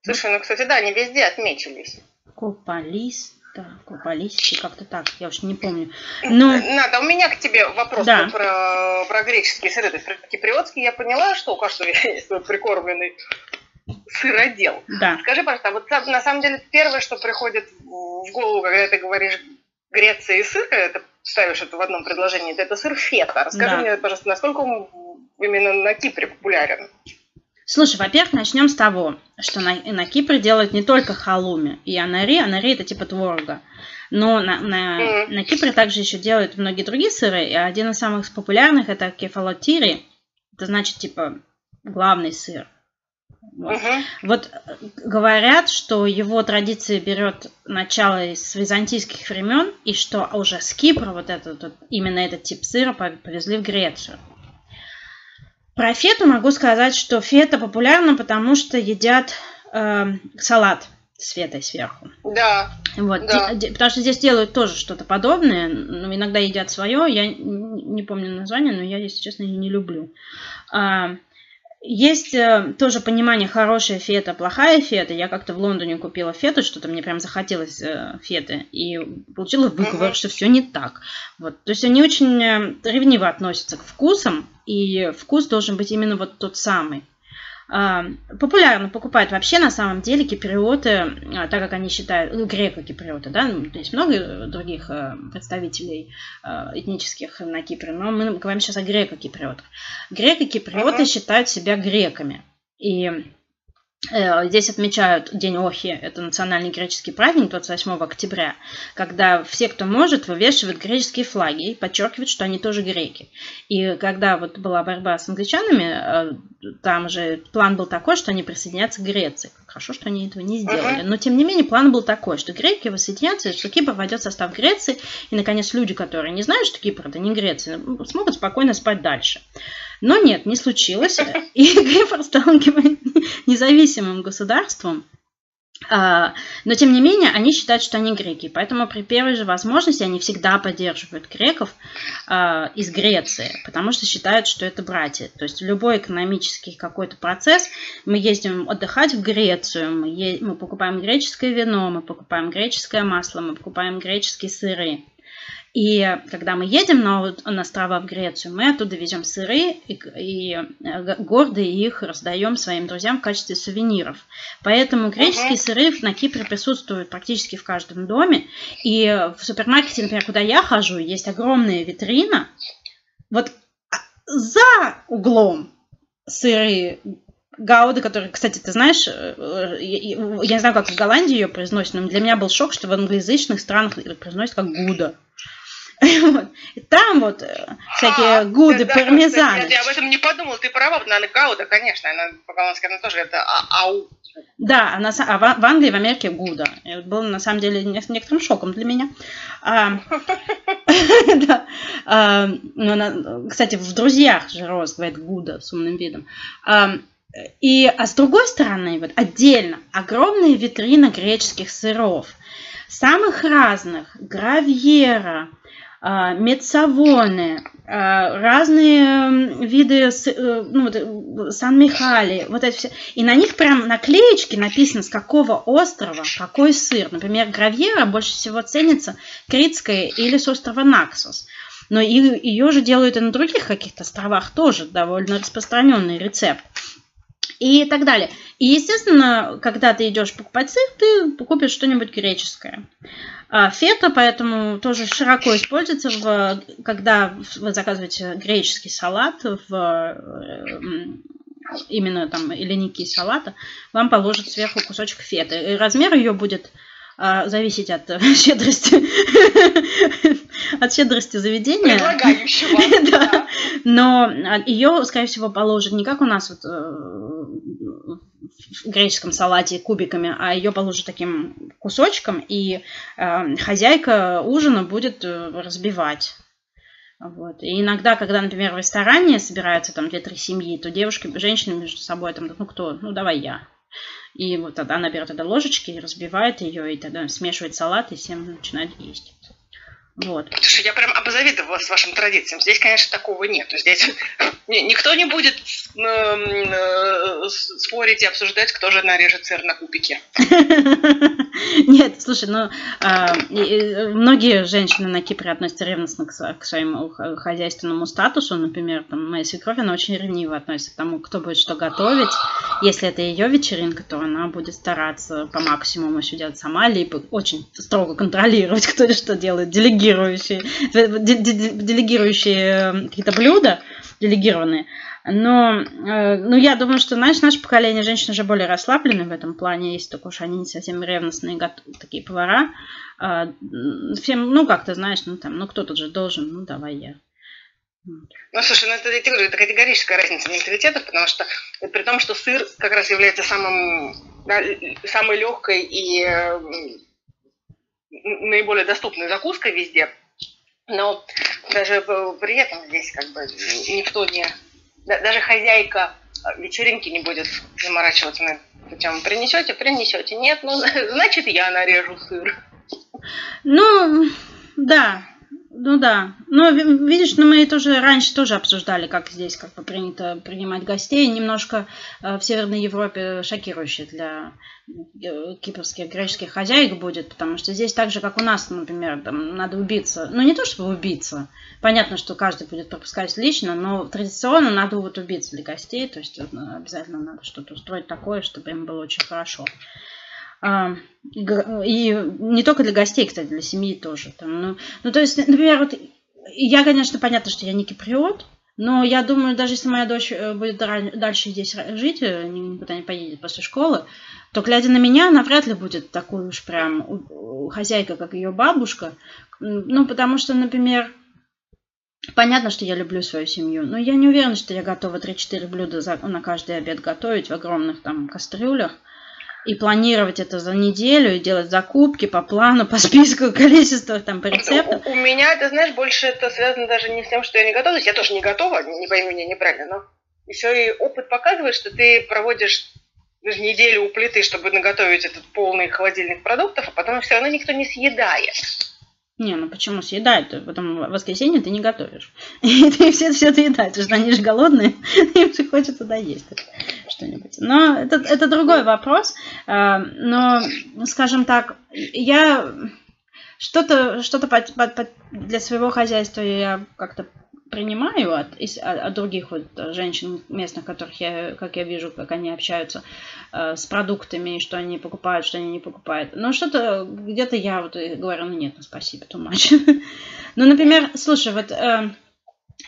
слушай, ну, кстати, да, они везде отметились. Копалис, да, Копалис, как-то так, я уж не помню. Но... Надо, у меня к тебе вопрос Да. про, про греческие сыры, то есть про киприотские. Я поняла, что у каждого *laughs* есть свой прикормленный сыродел. Да, Скажи, пожалуйста, а вот на на самом деле первое, что приходит в голову, когда ты говоришь Греция и сыр, когда ты ставишь это в одном предложении, это сыр фета. Расскажи Да. мне, пожалуйста, насколько он именно на Кипре популярен? Слушай, во-первых, начнем с того, что на, на Кипре делают не только халуми и анари. Анари это типа творога. Но на, на, Мгм. на Кипре также еще делают многие другие сыры. И один из самых популярных это кефалотири. Это значит типа главный сыр. Вот. Мгм. Вот э, говорят, что его традиция берет начало из византийских времен, и что уже с Кипра вот этот, вот, именно этот тип сыра пов- повезли в Грецию. Про фету могу сказать, что фета популярна, потому что едят эм, салат с фетой сверху. Да. Вот, Да. де- потому что здесь делают тоже что-то подобное, но иногда едят свое, я не помню название, но я, если честно, не люблю. А, Есть э, тоже понимание хорошая фета, плохая фета. Я как-то в Лондоне купила фету, что-то мне прям захотелось э, феты, и получила выговор, Мгм. что все не так. Вот. То есть они очень э, ревниво относятся к вкусам, и вкус должен быть именно вот тот самый. Популярно покупают вообще на самом деле киприоты, а, так как они считают, ну, греко-киприоты, да, ну, то есть много других э, представителей э, этнических на Кипре, но мы говорим сейчас о греко-киприотах. Греко-киприоты Мгм. считают себя греками, и э, здесь отмечают День Охи, это национальный греческий праздник 28 октября, когда все, кто может, вывешивают греческие флаги и подчеркивают, что они тоже греки. И когда вот была борьба с англичанами, э, там же план был такой, что они присоединятся к Греции. Хорошо, что они этого не сделали. Но, тем не менее, план был такой, что греки воссоединятся, что Кипр войдет в состав Греции. И, наконец, люди, которые не знают, что Кипр это не Греция, ну, смогут спокойно спать дальше. Но нет, не случилось. *laughs* И Кипр стал *laughs* независимым государством. А, Но, тем не менее, они считают, что они греки. Поэтому при первой же возможности они всегда поддерживают греков а, из Греции, потому что считают, что это братья. То есть любой экономический какой-то процесс, мы ездим отдыхать в Грецию, мы, е- мы покупаем греческое вино, мы покупаем греческое масло, мы покупаем греческие сыры. И когда мы едем на, на острова в Грецию, мы оттуда везем сыры и, и, э, гордо их раздаем своим друзьям в качестве сувениров. Поэтому греческие сыры на Кипре присутствуют практически в каждом доме. И в супермаркете, например, куда я хожу, есть огромная витрина. Вот а, за углом сыры Гауда, который, кстати, ты знаешь, э, э, я я не знаю, как в Голландии ее произносят, но для меня был шок, что в англоязычных странах произносят как Гуда. *laughs* Вот. Там вот э, всякие А, гуды, да, пармезаны. Я об этом не подумала, ты права, наверное, Гауда, конечно, она по-голландски она тоже это а- ау. Да, а, на са- а в, в Англии, в Америке Гуда. Это было на самом деле не- некоторым шоком для меня. А, *laughs* на- кстати, в друзьях же Роз говорит Гуда с умным видом. А, и, а с другой стороны, вот отдельно огромная витрина греческих сыров, самых разных, гравьера, мецавоны, а, разные виды э, ну, э, Сан-Михали, вот это все. И на них прям наклеечки написано, с какого острова какой сыр. Например, гравьера больше всего ценится критская или с острова Наксос. Но ее же делают и на других каких-то островах тоже довольно распространенный рецепт. И так далее. И, естественно, когда ты идешь покупать сыр, ты купишь что-нибудь греческое. А Фета поэтому тоже широко используется, в, когда вы заказываете греческий салат, в, э, именно там эллиники салата, вам положат сверху кусочек феты. И размер ее будет зависеть от э, *laughs* щедрости от щедрости заведения. Предлагающего. *laughs* Да. Но ее, скорее всего, положат не как у нас вот, э, в греческом салате кубиками, а ее положат таким кусочком, и э, хозяйка ужина будет разбивать. Вот. И иногда, когда, например, в ресторане собираются там две-три семьи, то девушки, женщины между собой там, ну кто, ну давай я. И вот тогда она берет тогда ложечки, разбивает ее, и тогда смешивает салат, и всем начинает есть. Вот. Слушай, я прям обзавидовала с вашим традициям. Здесь, конечно, такого нет. Здесь *laughs* никто не будет э, спорить и обсуждать, кто же нарежет сыр на кубики. *laughs* Нет, слушай, ну, а, многие женщины на Кипре относятся ревностно к своему хозяйственному статусу. Например, там, моя свекровь, она очень ревниво относится к тому, кто будет что готовить. Если это ее вечеринка, то она будет стараться по максимуму все делать сама, либо очень строго контролировать, кто что делает, делегировать делегирующие, делегирующие э, какие-то блюда, делегированные. Но э, ну, я думаю, что, знаешь, наше поколение женщин уже более расслаблены в этом плане, если только уж они не совсем ревностные такие повара. А, всем, ну, как то знаешь, ну, там, ну, кто-то же должен, ну, давай я. Ну, слушай, ну это, я говорю, это категорическая разница менталитетов, потому что при том, что сыр как раз является самым, да, самой легкой и наиболее доступной закуской везде, но даже при этом здесь как бы никто не... Даже хозяйка вечеринки не будет заморачиваться на эту. Принесете, принесете. Нет, ну, *laughs* значит, я нарежу сыр. Ну, да, ну да. Но видишь, ну мы тоже раньше тоже обсуждали, как здесь как бы принято принимать гостей. Немножко э, в Северной Европе шокирующе для э, кипрских греческих хозяек будет, потому что здесь так же, как у нас, например, там надо убиться. Ну не то, чтобы убиться. Понятно, что каждый будет пропускать лично, но традиционно надо вот убиться для гостей. То есть обязательно надо что-то устроить такое, чтобы им было очень хорошо. И не только для гостей, кстати, для семьи тоже. Там, ну, ну, то есть, например, вот я, конечно, понятно, что я не киприот, но я думаю, даже если моя дочь э, будет дальше здесь жить, э, никуда не поедет после школы, то, глядя на меня, она вряд ли будет такой уж прям хозяйка, как ее бабушка. Ну, потому что, например, понятно, что я люблю свою семью, но я не уверена, что я готова 3-4 блюда на каждый обед готовить в огромных там кастрюлях и планировать это за неделю, и делать закупки по плану, *laughs* по списку, количества, там, по рецептам. У, у меня, ты знаешь, больше это связано даже не с тем, что я не готова. Я тоже не готова, не пойми меня неправильно, но еще и опыт показывает, что ты проводишь даже неделю у плиты, чтобы наготовить этот полный холодильник продуктов, а потом все равно никто не съедает. Не, ну почему съедают? Потом в воскресенье ты не готовишь. *laughs* И ты все все доедаешь, потому что они же голодные, *laughs* им же хочется доесть что-нибудь. Но это, это другой вопрос. А, но, скажем так, я что-то что для своего хозяйства я как-то принимаю от, от других вот женщин местных, которых я, как я вижу, как они общаются э, с продуктами, что они покупают, что они не покупают. Но что-то где-то я вот говорю, ну нет, ну спасибо, too much. *laughs* ну, например, слушай, вот э,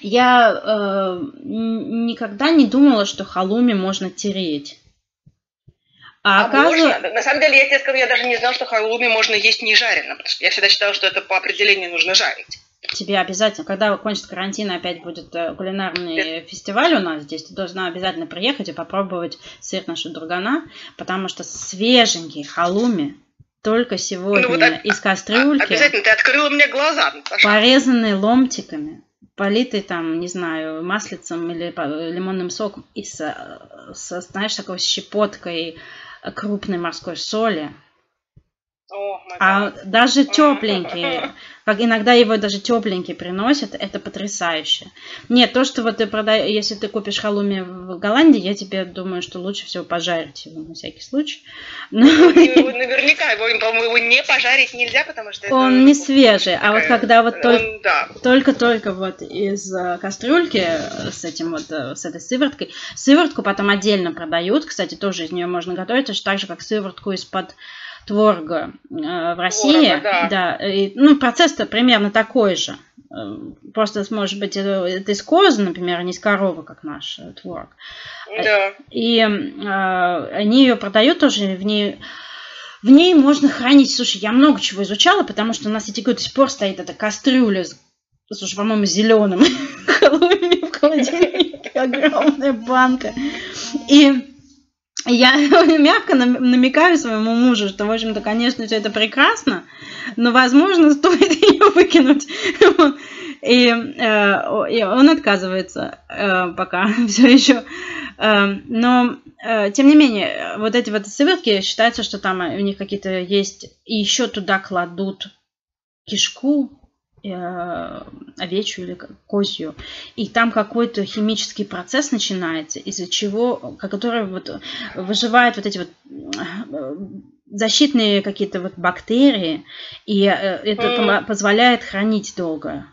я э, никогда не думала, что халуми можно тереть. А, а оказывается... можно? На самом деле, я тебе скажу, я даже не знала, что халуми можно есть не жареным, потому что я всегда считала, что это по определению нужно жарить тебе обязательно, когда кончится карантин, опять будет э, кулинарный фестиваль у нас здесь, ты должна обязательно приехать и попробовать сыр нашего другана, потому что свеженький халуми только сегодня ну, вот, из кастрюльки. Обязательно, ты открыла мне глаза, Наташа. Порезанные ломтиками, политый там, не знаю, маслицем или лимонным соком и со, со знаешь, такой щепоткой крупной морской соли. О, а даже тепленькие, как иногда его даже тепленький приносят, это потрясающе. Нет, то, что вот ты продаешь, если ты купишь халуми в Голландии, я тебе думаю, что лучше всего пожарить его на всякий случай. *laughs* Но... Наверняка его, по-моему, не пожарить нельзя, потому что он это... не свежий, а вот когда вот он, да. только-только вот из э, кастрюльки э, с этим вот, э, с этой сывороткой, сыворотку потом отдельно продают, кстати, тоже из нее можно готовить, точно так же, как сыворотку из-под творога э, в России. Творога, да. да и, ну, процесс-то примерно такой же. Э, просто, может быть, это, это из козы, например, а не из коровы, как наш э, творог. Да. И э, они ее продают тоже, в ней в ней можно хранить, слушай, я много чего изучала, потому что у нас до сих пор стоит эта кастрюля, слушай, по-моему, зеленым в *laughs* холодильнике, *laughs* огромная банка. И я *laughs* мягко намекаю своему мужу, что, в общем-то, конечно, все это прекрасно, но, возможно, *laughs* стоит ее выкинуть. *laughs* И, э, и он отказывается э, пока все еще. Э, но тем не менее, вот эти вот сыворотки, считается, что там у них какие-то есть, и еще туда кладут кишку, овечью или козью, и там какой-то химический процесс начинается, из-за чего, который вот выживает вот эти вот э, защитные какие-то вот бактерии, и э, это позволяет хранить долго.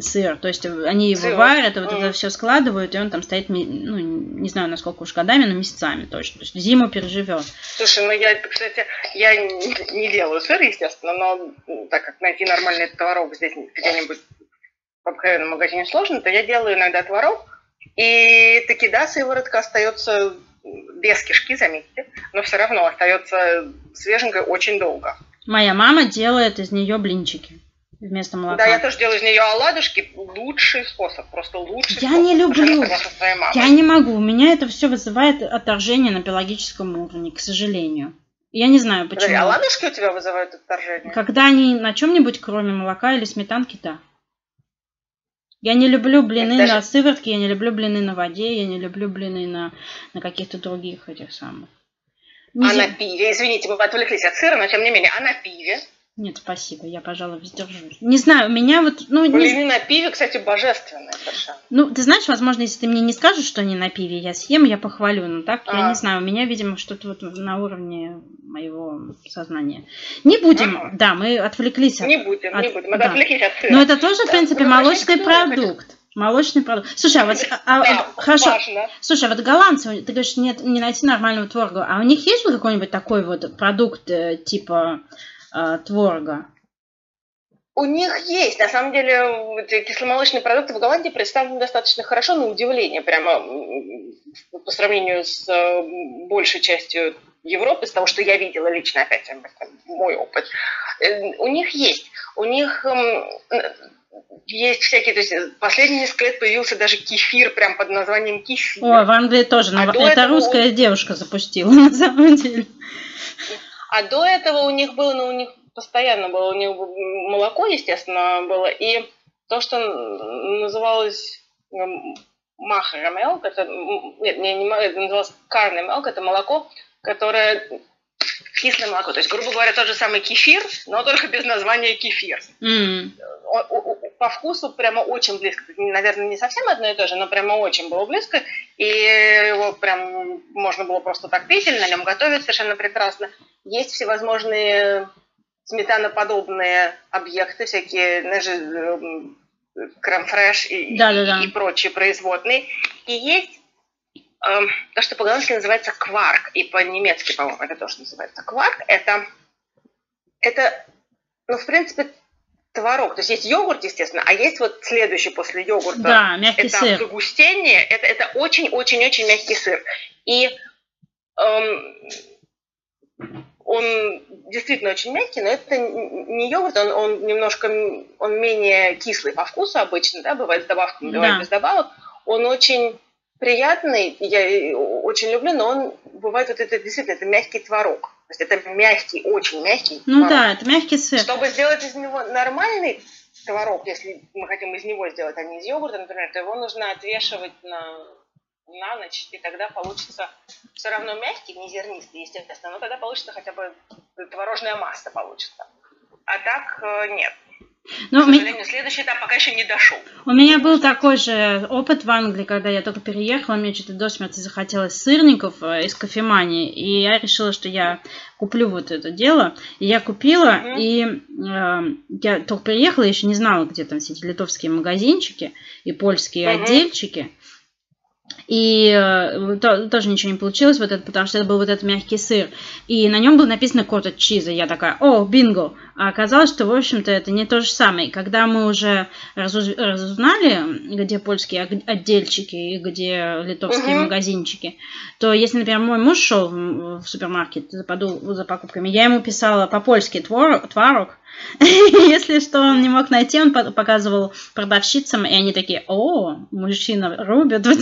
Сыр. То есть они его Сыр. варят, вот это все складывают, и он там стоит, ну, не знаю, насколько уж годами, но месяцами точно. То есть зиму переживет. Слушай, ну я, кстати, я не делаю сыр, естественно, но так как найти нормальный творог здесь где-нибудь в обыкновенном магазине сложно, то я делаю иногда творог, и таки, да, сыворотка остается без кишки, заметьте, но все равно остается свеженькой очень долго. Моя мама делает из нее блинчики вместо молока. Да, я тоже делаю из нее оладушки. Лучший способ, просто лучший я способ. не люблю. Я не могу. У меня это все вызывает отторжение на биологическом уровне, к сожалению. Я не знаю, почему. Подожди, оладушки у тебя вызывают отторжение? Когда они на чем-нибудь, кроме молока или сметанки, да. Я не люблю блины даже... на сыворотке, я не люблю блины на воде, я не люблю блины на, на каких-то других этих самых. Не а на пиве, извините, мы отвлеклись от сыра, но тем не менее, а на пиве? Нет, спасибо, я, пожалуй, воздержусь. Не знаю, у меня вот... Ну, Блины не... на пиве, кстати, божественные совершенно. Ну, ты знаешь, возможно, если ты мне не скажешь, что они на пиве, я съем, я похвалю. Но так, а. я не знаю, у меня, видимо, что-то вот на уровне моего сознания. Не будем, ага. да, мы отвлеклись от... Не будем, от... не будем, мы да. отвлеклись от сыра. Но это тоже, в принципе, да, молочный продукт. Молочный продукт. Слушай, а вот а, да, хорошо. Важно. Слушай, а вот голландцы, ты говоришь, нет, не найти нормального творога. А у них есть вот какой-нибудь такой вот продукт э, типа э, творога? У них есть, на самом деле, кисломолочные продукты в Голландии представлены достаточно хорошо, на удивление, прямо по сравнению с э, большей частью Европы, с того, что я видела лично, опять мой опыт. Э, у них есть, у них эм, есть всякие, то есть последние несколько лет появился даже кефир, прям под названием кефир. О, в Англии тоже, а это этого... русская девушка запустила, *laughs* на самом деле. А до этого у них было, ну, у них постоянно было, у них молоко, естественно, было, и то, что называлось махарамелк, это, нет, не, не, это называлось карнемелк, это молоко, которое кислое молоко. То есть, грубо говоря, тот же самый кефир, но только без названия кефир. Mm. По вкусу прямо очень близко. Наверное, не совсем одно и то же, но прямо очень было близко. И его прям можно было просто так пить или на нем готовить совершенно прекрасно. Есть всевозможные сметаноподобные объекты, всякие знаешь, крем-фреш и, да, да, да. и прочие производные. И есть э, то, что по-голландски называется кварк, и по-немецки, по-моему, это тоже называется кварк. Это, это, ну, в принципе, творог. То есть есть йогурт, естественно, а есть вот следующий после йогурта. Да, мягкий это сыр. загустение. Это, это очень-очень-очень мягкий сыр. И эм, он действительно очень мягкий, но это не йогурт, он, он немножко, он менее кислый по вкусу обычно, да, бывает с добавками, бывает да. без добавок. Он очень приятный, я очень люблю, но он бывает вот это действительно, это мягкий творог. То есть это мягкий, очень мягкий Ну творог. да, это мягкий сыр. Чтобы сделать из него нормальный творог, если мы хотим из него сделать, а не из йогурта, например, то его нужно отвешивать на на ночь, и тогда получится все равно мягкий, не зернистый, естественно, но тогда получится хотя бы творожная масса получится. А так э, нет. Но ну, К сожалению, ми... следующий этап пока еще не дошел. У меня был такой же опыт в Англии, когда я только переехала, мне что-то до смерти захотелось сырников э, из кофемании, и я решила, что я куплю вот это дело. И я купила, mm-hmm. и э, я только приехала, еще не знала, где там все эти литовские магазинчики и польские mm-hmm. отдельчики. И э, то, тоже ничего не получилось, вот это, потому что это был вот этот мягкий сыр. И на нем было написано коттедж чиза. Я такая, о, бинго. А оказалось, что, в общем-то, это не то же самое. Когда мы уже разуз... разузнали, где польские отдельчики и где литовские угу. магазинчики, то если, например, мой муж шел в супермаркет за, поду... за покупками, я ему писала по-польски творог, творог *laughs* Если что он не мог найти, он показывал продавщицам, и они такие, о, мужчина рубит в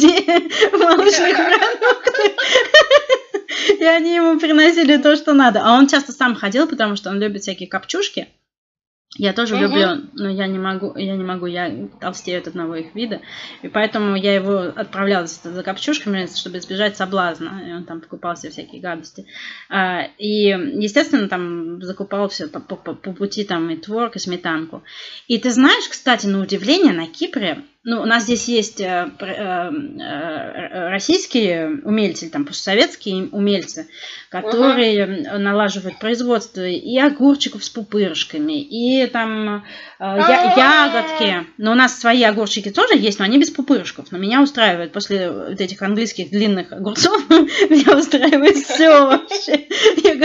*laughs* молочных продуктах. И они ему приносили то, что надо. А он часто сам ходил, потому что он любит всякие копчушки. Я тоже угу. люблю, но я не могу, я не могу, я толстею от одного их вида. И поэтому я его отправляла за, копчушками, чтобы избежать соблазна. И он там покупал себе всякие гадости. А, и, естественно, там закупал все по, по, по пути там и творог, и сметанку. И ты знаешь, кстати, на удивление, на Кипре ну, у нас здесь есть э, э, э, российские умельцы, там постсоветские умельцы, которые угу. налаживают производство и огурчиков с пупырышками, и там я, ягодки. Но у нас свои огурчики тоже есть, но они без пупырышков. Но меня устраивает после вот этих английских длинных огурцов, *laughs* меня устраивает все вообще.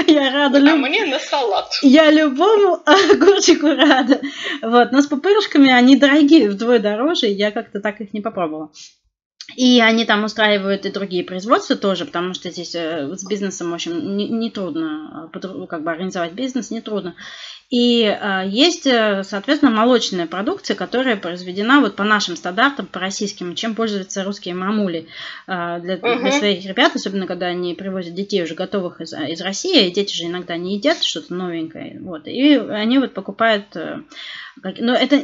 Я, рада. А мне на салат. Я любому *laughs* огурчику рада. Вот, но с пупырышками они дорогие, вдвое дороже. Я я как-то так их не попробовала. И они там устраивают и другие производства тоже, потому что здесь э, с бизнесом, в общем, не, не трудно, э, как бы организовать бизнес не трудно. И э, есть, соответственно, молочная продукция, которая произведена вот по нашим стандартам, по российским, чем пользуются русские мамули для, для своих ребят, особенно когда они привозят детей уже готовых из, из России, и дети же иногда не едят что-то новенькое. Вот, и они вот покупают но это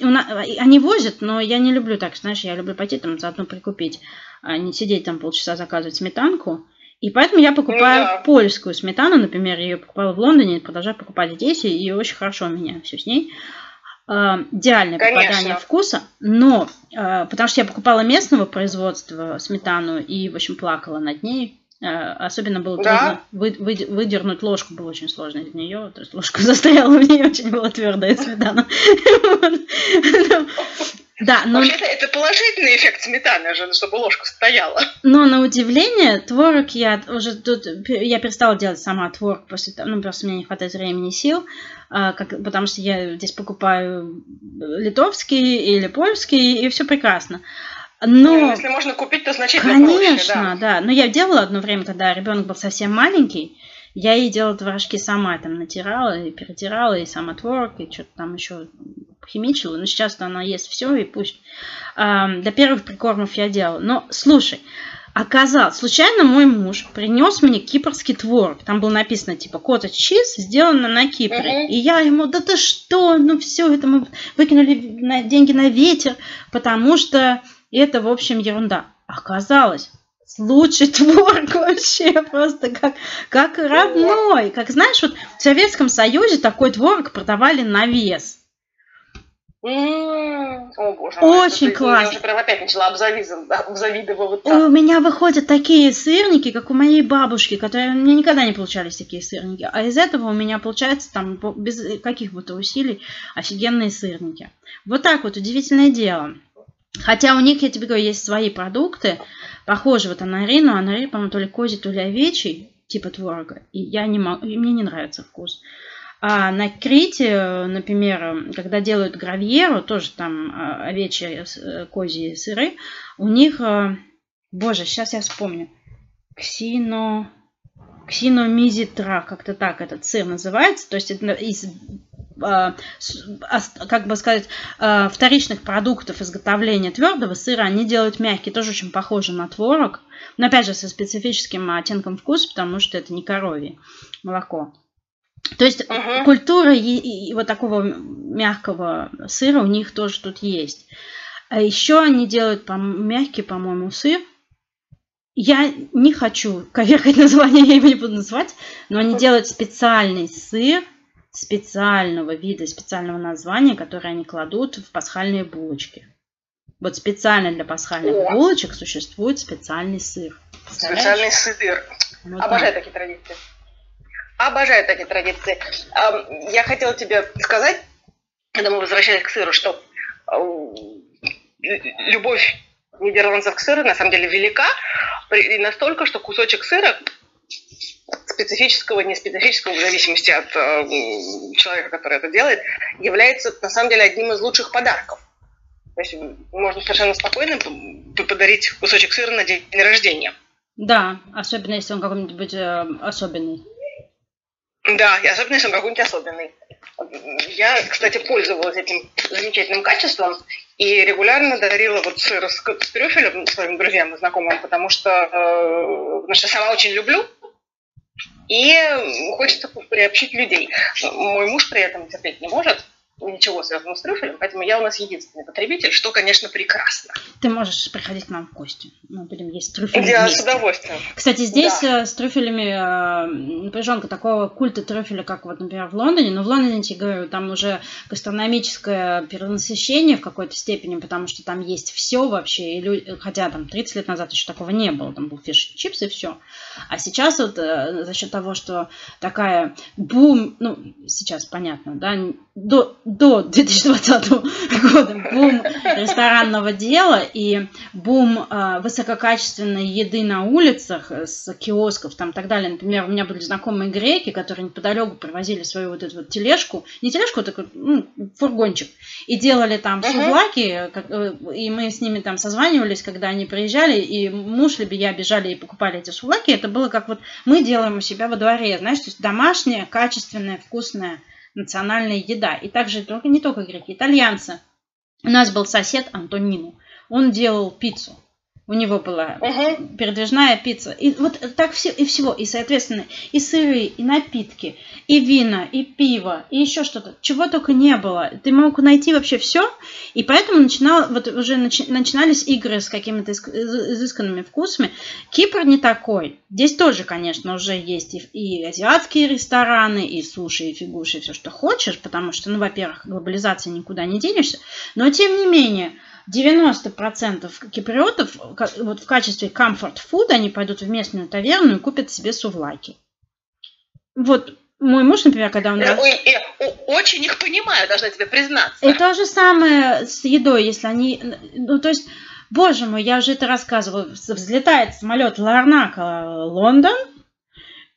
они возят, но я не люблю так, знаешь, я люблю пойти там заодно прикупить, а не сидеть там полчаса заказывать сметанку. И поэтому я покупаю ну, да. польскую сметану, например, я ее покупала в Лондоне, продолжаю покупать здесь, и очень хорошо у меня все с ней. Uh, идеальное Конечно. попадание вкуса, но uh, потому что я покупала местного производства сметану и, в общем, плакала над ней, особенно было да? трудно вы, вы, выдернуть ложку, было очень сложно из нее. То есть ложка *laughs* застряла в ней, очень была твердая сметана. *laughs* Да, но... Вообще-то это положительный эффект сметаны же, чтобы ложка стояла. Но на удивление, творог я уже тут... Я перестала делать сама творог после того, ну, просто мне не хватает времени и сил, а, как, потому что я здесь покупаю литовский или польский, и все прекрасно. Но... Ну, если можно купить, то значительно Конечно, проще, да. да. Но я делала одно время, когда ребенок был совсем маленький, я ей делала творожки сама, там натирала и перетирала, и сама творог, и что-то там еще химичила. Но сейчас она ест все, и пусть. А, для первых прикормов я делала. Но слушай, оказалось, случайно мой муж принес мне кипрский творог. Там было написано типа коттедж чиз, сделано на Кипре. Uh-huh. И я ему, да ты что, ну все, это мы выкинули на, деньги на ветер, потому что это, в общем, ерунда. Оказалось, лучший творог *laughs* вообще просто как, как родной. Как знаешь, вот в Советском Союзе такой творог продавали на вес. О, боже мой, Очень классно. Я уже прям опять начала обзавидовать. У меня выходят такие сырники, как у моей бабушки, которые у меня никогда не получались такие сырники. А из этого у меня получается там без каких бы то усилий офигенные сырники. Вот так вот удивительное дело. Хотя у них, я тебе говорю, есть свои продукты, похожие вот на Арину, а на Ари, по-моему, то ли козий, то ли овечий, типа творога. И я не могу, и мне не нравится вкус. А на Крите, например, когда делают гравьеру, тоже там а, овечьи, э, козьи сыры, у них, э, боже, сейчас я вспомню, ксино, ксиномизитра, как-то так этот сыр называется, то есть из как бы сказать, а, вторичных продуктов изготовления твердого сыра, они делают мягкий, тоже очень похоже на творог, но опять же со специфическим оттенком вкуса, потому что это не коровье молоко. То есть uh-huh. культура и, и вот такого мягкого сыра у них тоже тут есть. А еще они делают по мягкий, по-моему, сыр. Я не хочу коверкать название, *laughs* я его не буду называть, но они делают специальный сыр специального вида, специального названия, которое они кладут в пасхальные булочки. Вот специально для пасхальных О. булочек существует специальный сыр. Специальный сыр. Вот Обожаю так. такие традиции. Обожаю такие традиции. Я хотела тебе сказать, когда мы возвращались к сыру, что любовь нидерландцев к сыру на самом деле велика, и настолько, что кусочек сыра специфического, не специфического, в зависимости от э, человека, который это делает, является на самом деле одним из лучших подарков. То есть можно совершенно спокойно подарить кусочек сыра на день рождения. Да, особенно если он какой-нибудь э, особенный. Да, и особенно если он какой-нибудь особенный. Я, кстати, пользовалась этим замечательным качеством и регулярно дарила вот сыр с, с трюфелем своим друзьям и знакомым, потому что, э, потому что сама очень люблю и хочется приобщить людей. Мой муж при этом терпеть не может, ничего связанного с трюфелем, поэтому я у нас единственный потребитель, что, конечно, прекрасно. Ты можешь приходить к нам в гости. Мы будем есть трюфели Я вместе. с удовольствием. Кстати, здесь Да. э, с трюфелями э, напряженка такого культа трюфеля, как вот, например, в Лондоне. Но в Лондоне, я тебе говорю, там уже гастрономическое перенасыщение в какой-то степени, потому что там есть все вообще. И лю- Хотя там 30 лет назад еще такого не было. Там был фиш чипс и все. А сейчас вот э, за счет того, что такая бум, ну, сейчас понятно, да, до, до 2020 года бум ресторанного дела и бум э, высококачественной еды на улицах э, с киосков там и так далее. Например, у меня были знакомые греки, которые неподалеку привозили свою вот эту вот тележку, не тележку, а такой ну, фургончик, и делали там Мгм. сувлаки, как, э, и мы с ними там созванивались, когда они приезжали, и муж либо я бежали и покупали эти сувлаки. Это было как вот мы делаем у себя во дворе, знаешь, то есть домашняя, качественная, вкусная национальная еда. И также только, не только греки, итальянцы. У нас был сосед Антонину. Он делал пиццу. У него была Мгм. передвижная пицца. И вот так все, и всего. И, соответственно, и сыры, и напитки, и вина, и пиво, и еще что-то. Чего только не было. Ты мог найти вообще все. И поэтому начинал, вот уже начи- начинались игры с какими-то изысканными вкусами. Кипр не такой. Здесь тоже, конечно, уже есть и, и азиатские рестораны, и суши, и фигуши, и все, что хочешь, потому что, ну, во-первых, глобализация никуда не денешься. Но, тем не менее, 90% киприотов вот в качестве food они пойдут в местную таверну и купят себе сувлаки. Вот мой муж, например, когда он... Э, э, очень их понимаю, должна тебе признаться. И то же самое с едой, если они... Ну, то есть, боже мой, я уже это рассказывала. Взлетает самолет Ларнака, Лондон,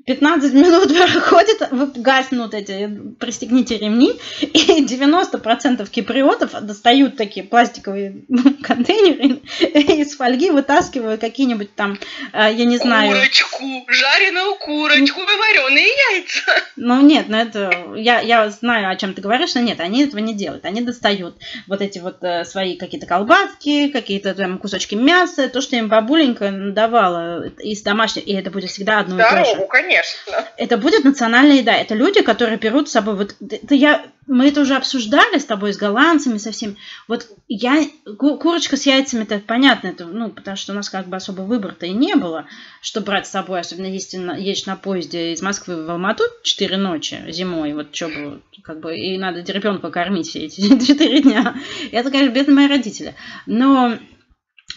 15 минут проходит, гаснут эти, пристегните ремни, и 90% киприотов достают такие пластиковые *laughs* контейнеры из фольги, вытаскивают какие-нибудь там, э, я не знаю... Курочку, жареную курочку и вареные яйца. Ну нет, ну это я, я знаю, о чем ты говоришь, но нет, они этого не делают. Они достают вот эти вот э, свои какие-то колбаски, какие-то там кусочки мяса, то, что им бабуленька давала из домашнего, и это будет всегда одно и то же. Здорову, конечно. Это будет национальная еда. Это люди, которые берут с собой. Вот это я, мы это уже обсуждали с тобой, с голландцами, со всеми. Вот я ку- курочка с яйцами, это понятно, это, ну, потому что у нас как бы особо выбора-то и не было, что брать с собой, особенно если едешь на поезде из Москвы в Алмату 4 ночи зимой, вот что бы, как бы, и надо ребенка кормить все эти *laughs* 4 дня. Это, конечно, бедные мои родители. Но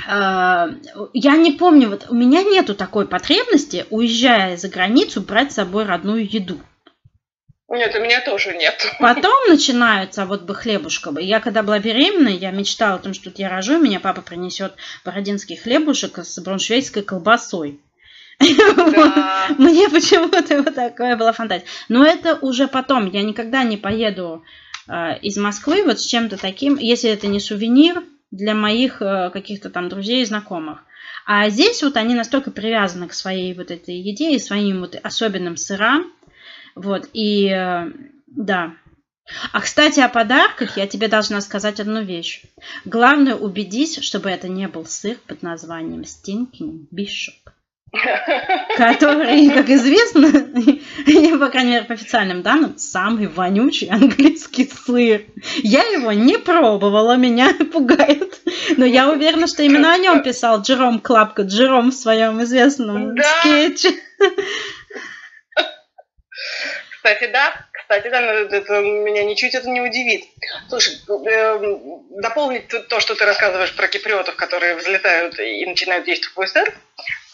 я не помню, вот у меня нету такой потребности, уезжая за границу, брать с собой родную еду. Нет, у меня тоже нет. Потом начинаются вот бы хлебушка. Я когда была беременна, я мечтала о том, что вот я рожу, и меня папа принесет бородинский хлебушек с брауншвейгской колбасой. *laughs* Да. Мне почему-то вот такая была фантазия. Но это уже потом. Я никогда не поеду э, из Москвы вот с чем-то таким, если это не сувенир для моих э, каких-то там друзей и знакомых. А здесь вот они настолько привязаны к своей вот этой еде и своим вот особенным сырам. Вот, и э, да. А, кстати, о подарках я тебе должна сказать одну вещь. Главное, убедись, чтобы это не был сыр под названием Stinking Bishop который, как известно, *laughs* я, по крайней мере, по официальным данным, самый вонючий английский сыр. Я его не пробовала, меня *laughs* пугает. Но я уверена, что именно о нем писал Джером Клапка, Джером в своем известном Да. скетче. Кстати, да. Кстати, да, но это меня ничуть это не удивит. Слушай, эм, дополнить то, что ты рассказываешь про киприотов, которые взлетают и начинают есть твой сыр.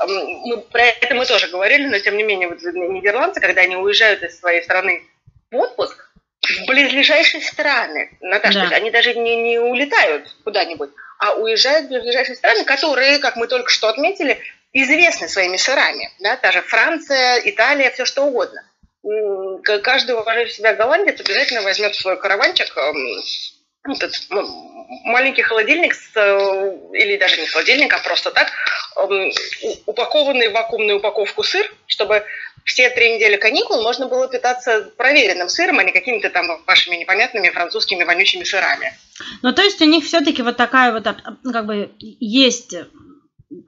эм, Мы, про это мы тоже говорили, но тем не менее, вот нидерландцы, когда они уезжают из своей страны в отпуск, в близлежащие страны, Наташа, Да. они даже не, не улетают куда-нибудь, а уезжают в близлежащие страны, которые, как мы только что отметили, известны своими сырами. Да? Та же Франция, Италия, все что угодно. Каждый уважающий себя голландец обязательно возьмет свой караванчик, эм, этот маленький холодильник, с, э, или даже не холодильник, а просто так, эм, упакованный в вакуумную упаковку сыр, чтобы все три недели каникул можно было питаться проверенным сыром, а не какими-то там вашими непонятными французскими вонючими сырами. Ну, то есть у них все-таки вот такая вот, как бы, есть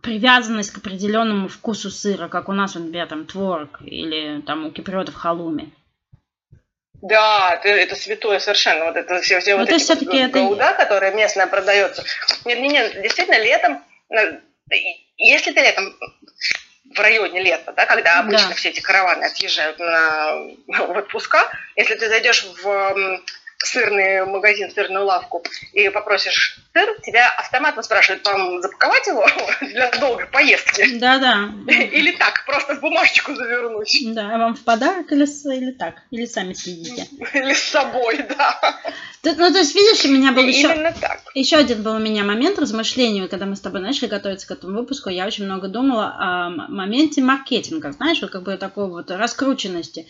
привязанность к определенному вкусу сыра, как у нас, например, там, творог или там у киприотов халуми. Да, это, это святое совершенно. Вот это все, все Ну, вот эти есть вот это- гауда, которая местная продается. Нет, нет, нет, действительно, летом, если ты летом в районе лета, да, когда обычно Да. все эти караваны отъезжают на, *laughs* в отпуска, если ты зайдешь в сырный магазин, сырную лавку и попросишь сыр, тебя автоматом спрашивают, вам запаковать его *laughs* для долгой поездки? Да-да. Или так, просто в бумажечку завернуть? Да, а вам в подарок или, или так? Или сами съедите? Или с собой, да. Ты- Ну, то есть, видишь, у меня был еще... Именно так. Еще один был у меня момент размышления, когда мы с тобой начали готовиться к этому выпуску, я очень много думала о моменте маркетинга, знаешь, вот как бы такой вот раскрученности.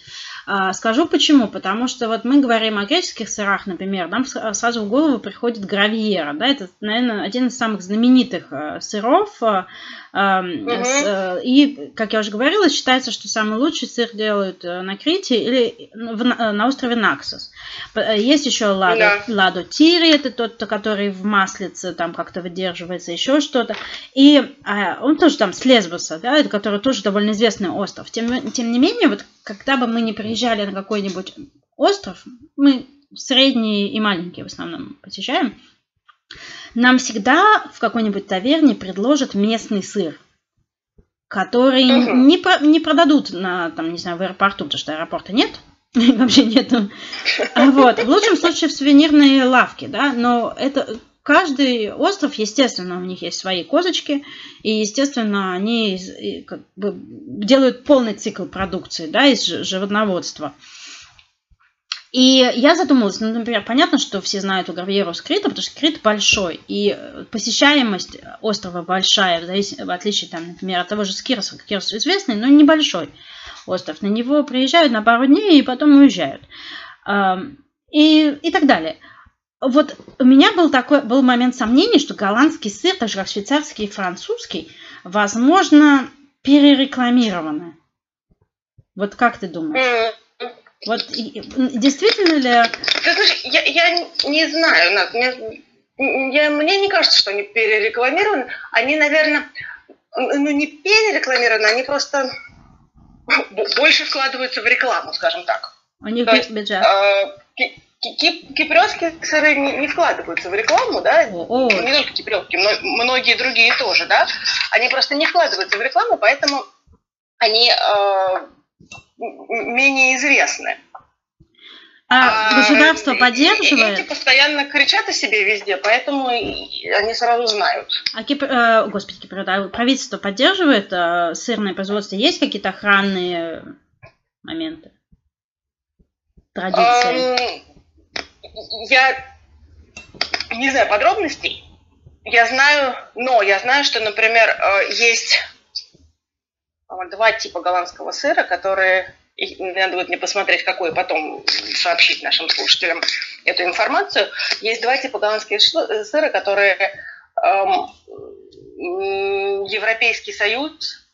А, Скажу почему. Потому что вот мы говорим о греческих сырах, например, нам сразу в голову приходит гравьера, да, это, наверное, один из самых знаменитых э, сыров. Э, э, И, как я уже говорила, считается, что самый лучший сыр делают э, на Крите или в- на на острове Наксос. Э, Есть еще ладо, Да. ладо тири, это тот, который в маслице там как-то выдерживается, еще что-то. И а, он тоже там с Лесбоса, да, который тоже довольно известный остров. Тем, тем не менее, вот когда бы мы не приезжали на какой-нибудь остров, мы средние и маленькие в основном посещаем, нам всегда в какой-нибудь таверне предложат местный сыр, который Мгм. не, про- не продадут на, там, не знаю, в аэропорту, потому что аэропорта нет, *laughs* вообще нету. А Вот. В лучшем случае в сувенирные лавки, да, но это каждый остров, естественно, у них есть свои козочки, и, естественно, они как бы делают полный цикл продукции, да, из животноводства. И я задумалась, ну, например, понятно, что все знают у Гравьеру с Крита, потому что Крит большой, и э, посещаемость острова большая, в, завис- в отличие, там, например, от того же Скирса. Кирс известный, но небольшой остров. На него приезжают на пару дней и потом уезжают. Ам, И, и так далее. Вот у меня был такой был момент сомнений, что голландский сыр, так же как швейцарский и французский, возможно, перерекламированы. Вот как ты думаешь? Вот действительно ли... Ты знаешь, я, я не знаю, Над, мне, я- мне не кажется, что они перерекламированы. Они, наверное, ну не перерекламированы, они просто больше вкладываются в рекламу, скажем так. У них есть, бюджет. Э, ки- ки- ки- Кипрёские сыры не, не вкладываются в рекламу, да, О, не только кипрёвки, но многие другие тоже, да, они просто не вкладываются в рекламу, поэтому они э, менее известны. а государство и- и- поддерживает? Эти постоянно кричат о себе везде, поэтому они сразу знают. А Кипр, э, господи, Кипр, да, правительство поддерживает э, сырное производство? Есть какие-то охранные моменты? Традиции? Я не знаю подробностей. Я знаю, но я знаю, что, например, э, есть два типа голландского сыра, которые и надо будет мне посмотреть, какой потом сообщить нашим слушателям эту информацию. Есть два типа голландских шло- сыра, которые эм, Европейский Союз,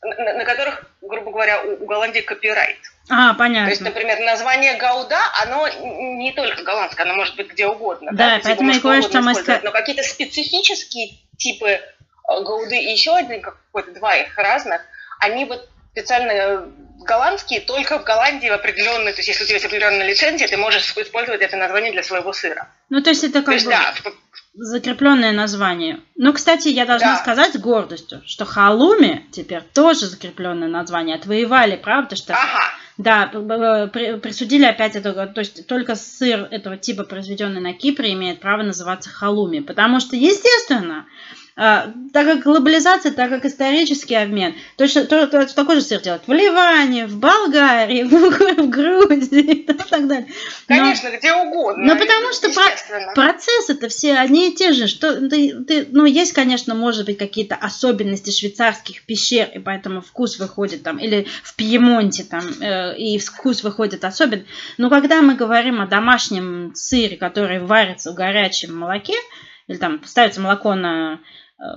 на, на которых, грубо говоря, у, у Голландии копирайт. А, То есть, понятно. например, название Гауда, оно не только голландское, оно может быть где угодно. Да, его поэтому я можно говорю, угодно что мы Но какие-то специфические типы э, Гауды и еще один какой-то, два их разных, они вот специально э, голландские, только в Голландии в определенной, то есть если у тебя есть определенная лицензия, ты можешь использовать это название для своего сыра. Ну, то есть это То как есть, бы да, закрепленное название. Ну, кстати, я должна Да. сказать с гордостью, что Халуми теперь тоже закрепленное название. Отвоевали, правда, что... ага, Да, присудили опять это, то есть только сыр этого типа, произведенный на Кипре, имеет право называться халуми. Потому что, естественно, так как глобализация, так как исторический обмен, точно то, то- такой же сыр делают в Ливане, в Болгарии, *laughs* в, в Грузии и так далее. Но- конечно, где угодно. Ну, потому что про-. Процессы-то все одни и те же. Что ты, ты- ну, есть, конечно, может быть, какие-то особенности швейцарских пещер, и поэтому вкус выходит там, или в Пьемонте там, э, и вкус выходит особен. Но когда мы говорим о домашнем сыре, который варится в горячем молоке, или там ставится молоко на,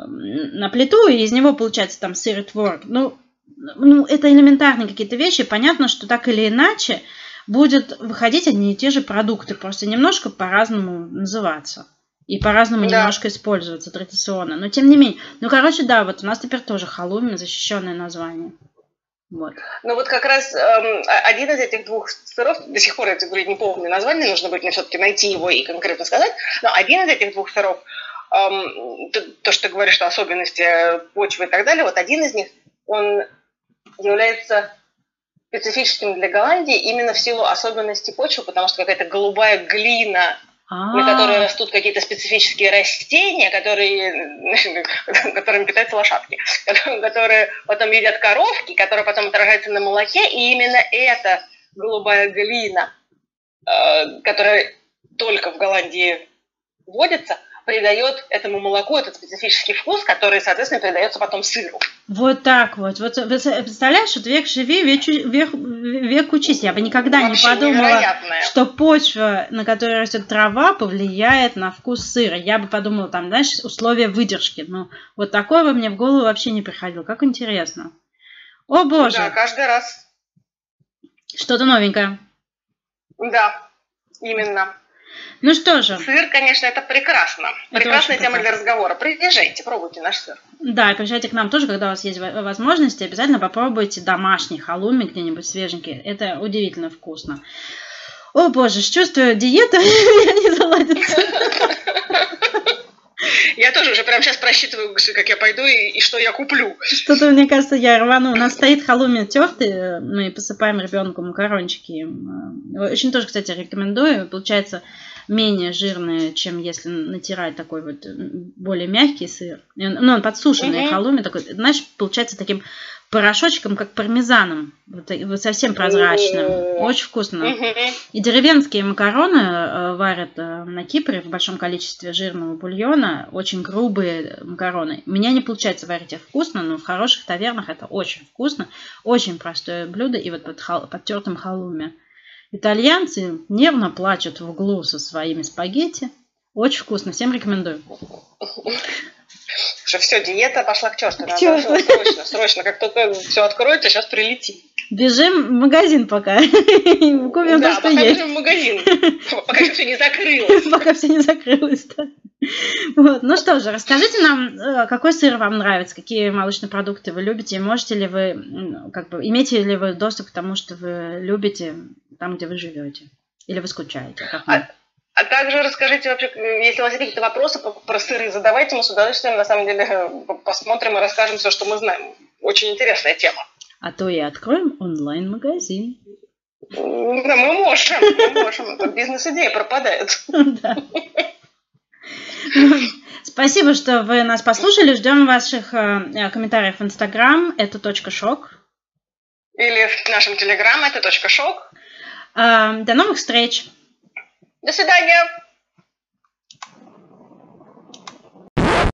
на плиту, и из него получается там сыр и творог, ну, ну, это элементарные какие-то вещи. Понятно, что так или иначе будет выходить одни и те же продукты, просто немножко по-разному называться. И по-разному Да. немножко использоваться традиционно. Но тем не менее. Ну, короче, да, вот у нас теперь тоже халуми защищенное название. Вот. Ну вот как раз эм, один из этих двух сыров, до сих пор я тебе говорю, не помню название, нужно будет мне все-таки найти его и конкретно сказать, но один из этих двух сыров, эм, то, то, что ты говоришь, что особенности почвы и так далее, вот один из них, он является специфическим для Голландии именно в силу особенностей почвы, потому что какая-то голубая глина на которой растут какие-то специфические растения, которые, *laughs* которыми питаются лошадки, *laughs* которые потом едят коровки, которые потом отражаются на молоке, и именно эта голубая глина, э, которая только в Голландии водится, придает этому молоку этот специфический вкус, который, соответственно, передается потом сыру. Вот так вот. Вот представляешь, вот век живи, век, век, век учись. Я бы никогда Вообще не подумала, что почва, на которой растет трава, повлияет на вкус сыра. Я бы подумала, там, знаешь, условия выдержки. Но вот такое мне в голову вообще не приходило. Как интересно. О боже. Да, каждый раз. Что-то новенькое. Да, именно. Ну что же. Сыр, конечно, это прекрасно. Это Прекрасная тема для разговора. Приезжайте, пробуйте наш сыр. Да, приезжайте к нам тоже, когда у вас есть возможности. Обязательно попробуйте домашний халуми где-нибудь свеженький. Это удивительно вкусно. О боже, чувствую, диета *laughs* не заладится. *laughs* Я тоже уже прямо сейчас просчитываю, как я пойду и, и что я куплю. Что-то, мне кажется, я рвану. У нас стоит халуми тертый, мы посыпаем ребенку макарончики. Очень тоже, кстати, рекомендую. Получается, менее жирные, чем если натирать такой вот более мягкий сыр. Ну, он подсушенный угу. халуми такой, знаешь, получается таким порошочком, как пармезаном, вот, вот совсем прозрачным. Очень вкусно. И деревенские макароны э, варят э, на Кипре в большом количестве жирного бульона, очень грубые макароны. У меня не получается варить их вкусно, но в хороших тавернах это очень вкусно, очень простое блюдо, и вот под, хал, под тертым халуми. Итальянцы нервно плачут в углу со своими спагетти. Очень вкусно, всем рекомендую. Что все, диета пошла к черту. К черту. Срочно, срочно, как только все откроется, сейчас прилетим. Бежим в магазин пока. *laughs* Купим да, то, что пока есть. бежим в магазин. *laughs* Пока все не закрылось. *laughs* Пока все не закрылось, да. Вот. Ну что же, расскажите нам, э, какой сыр вам нравится, какие молочные продукты вы любите, можете ли вы, как бы, имеете ли вы доступ к тому, что вы любите там, где вы живете? Или вы скучаете? А, а также расскажите вообще, если у вас есть какие-то вопросы про сыры, задавайте, мы с удовольствием на самом деле посмотрим и расскажем все, что мы знаем. Очень интересная тема. А то и откроем онлайн-магазин. Да, мы можем, мы можем. Бизнес-идея пропадает. *laughs* Да. Спасибо, что вы нас послушали. Ждем ваших э, комментариев в Инстаграм. Это точка шок. Или в нашем Телеграм. Это точка шок. До новых встреч. До свидания.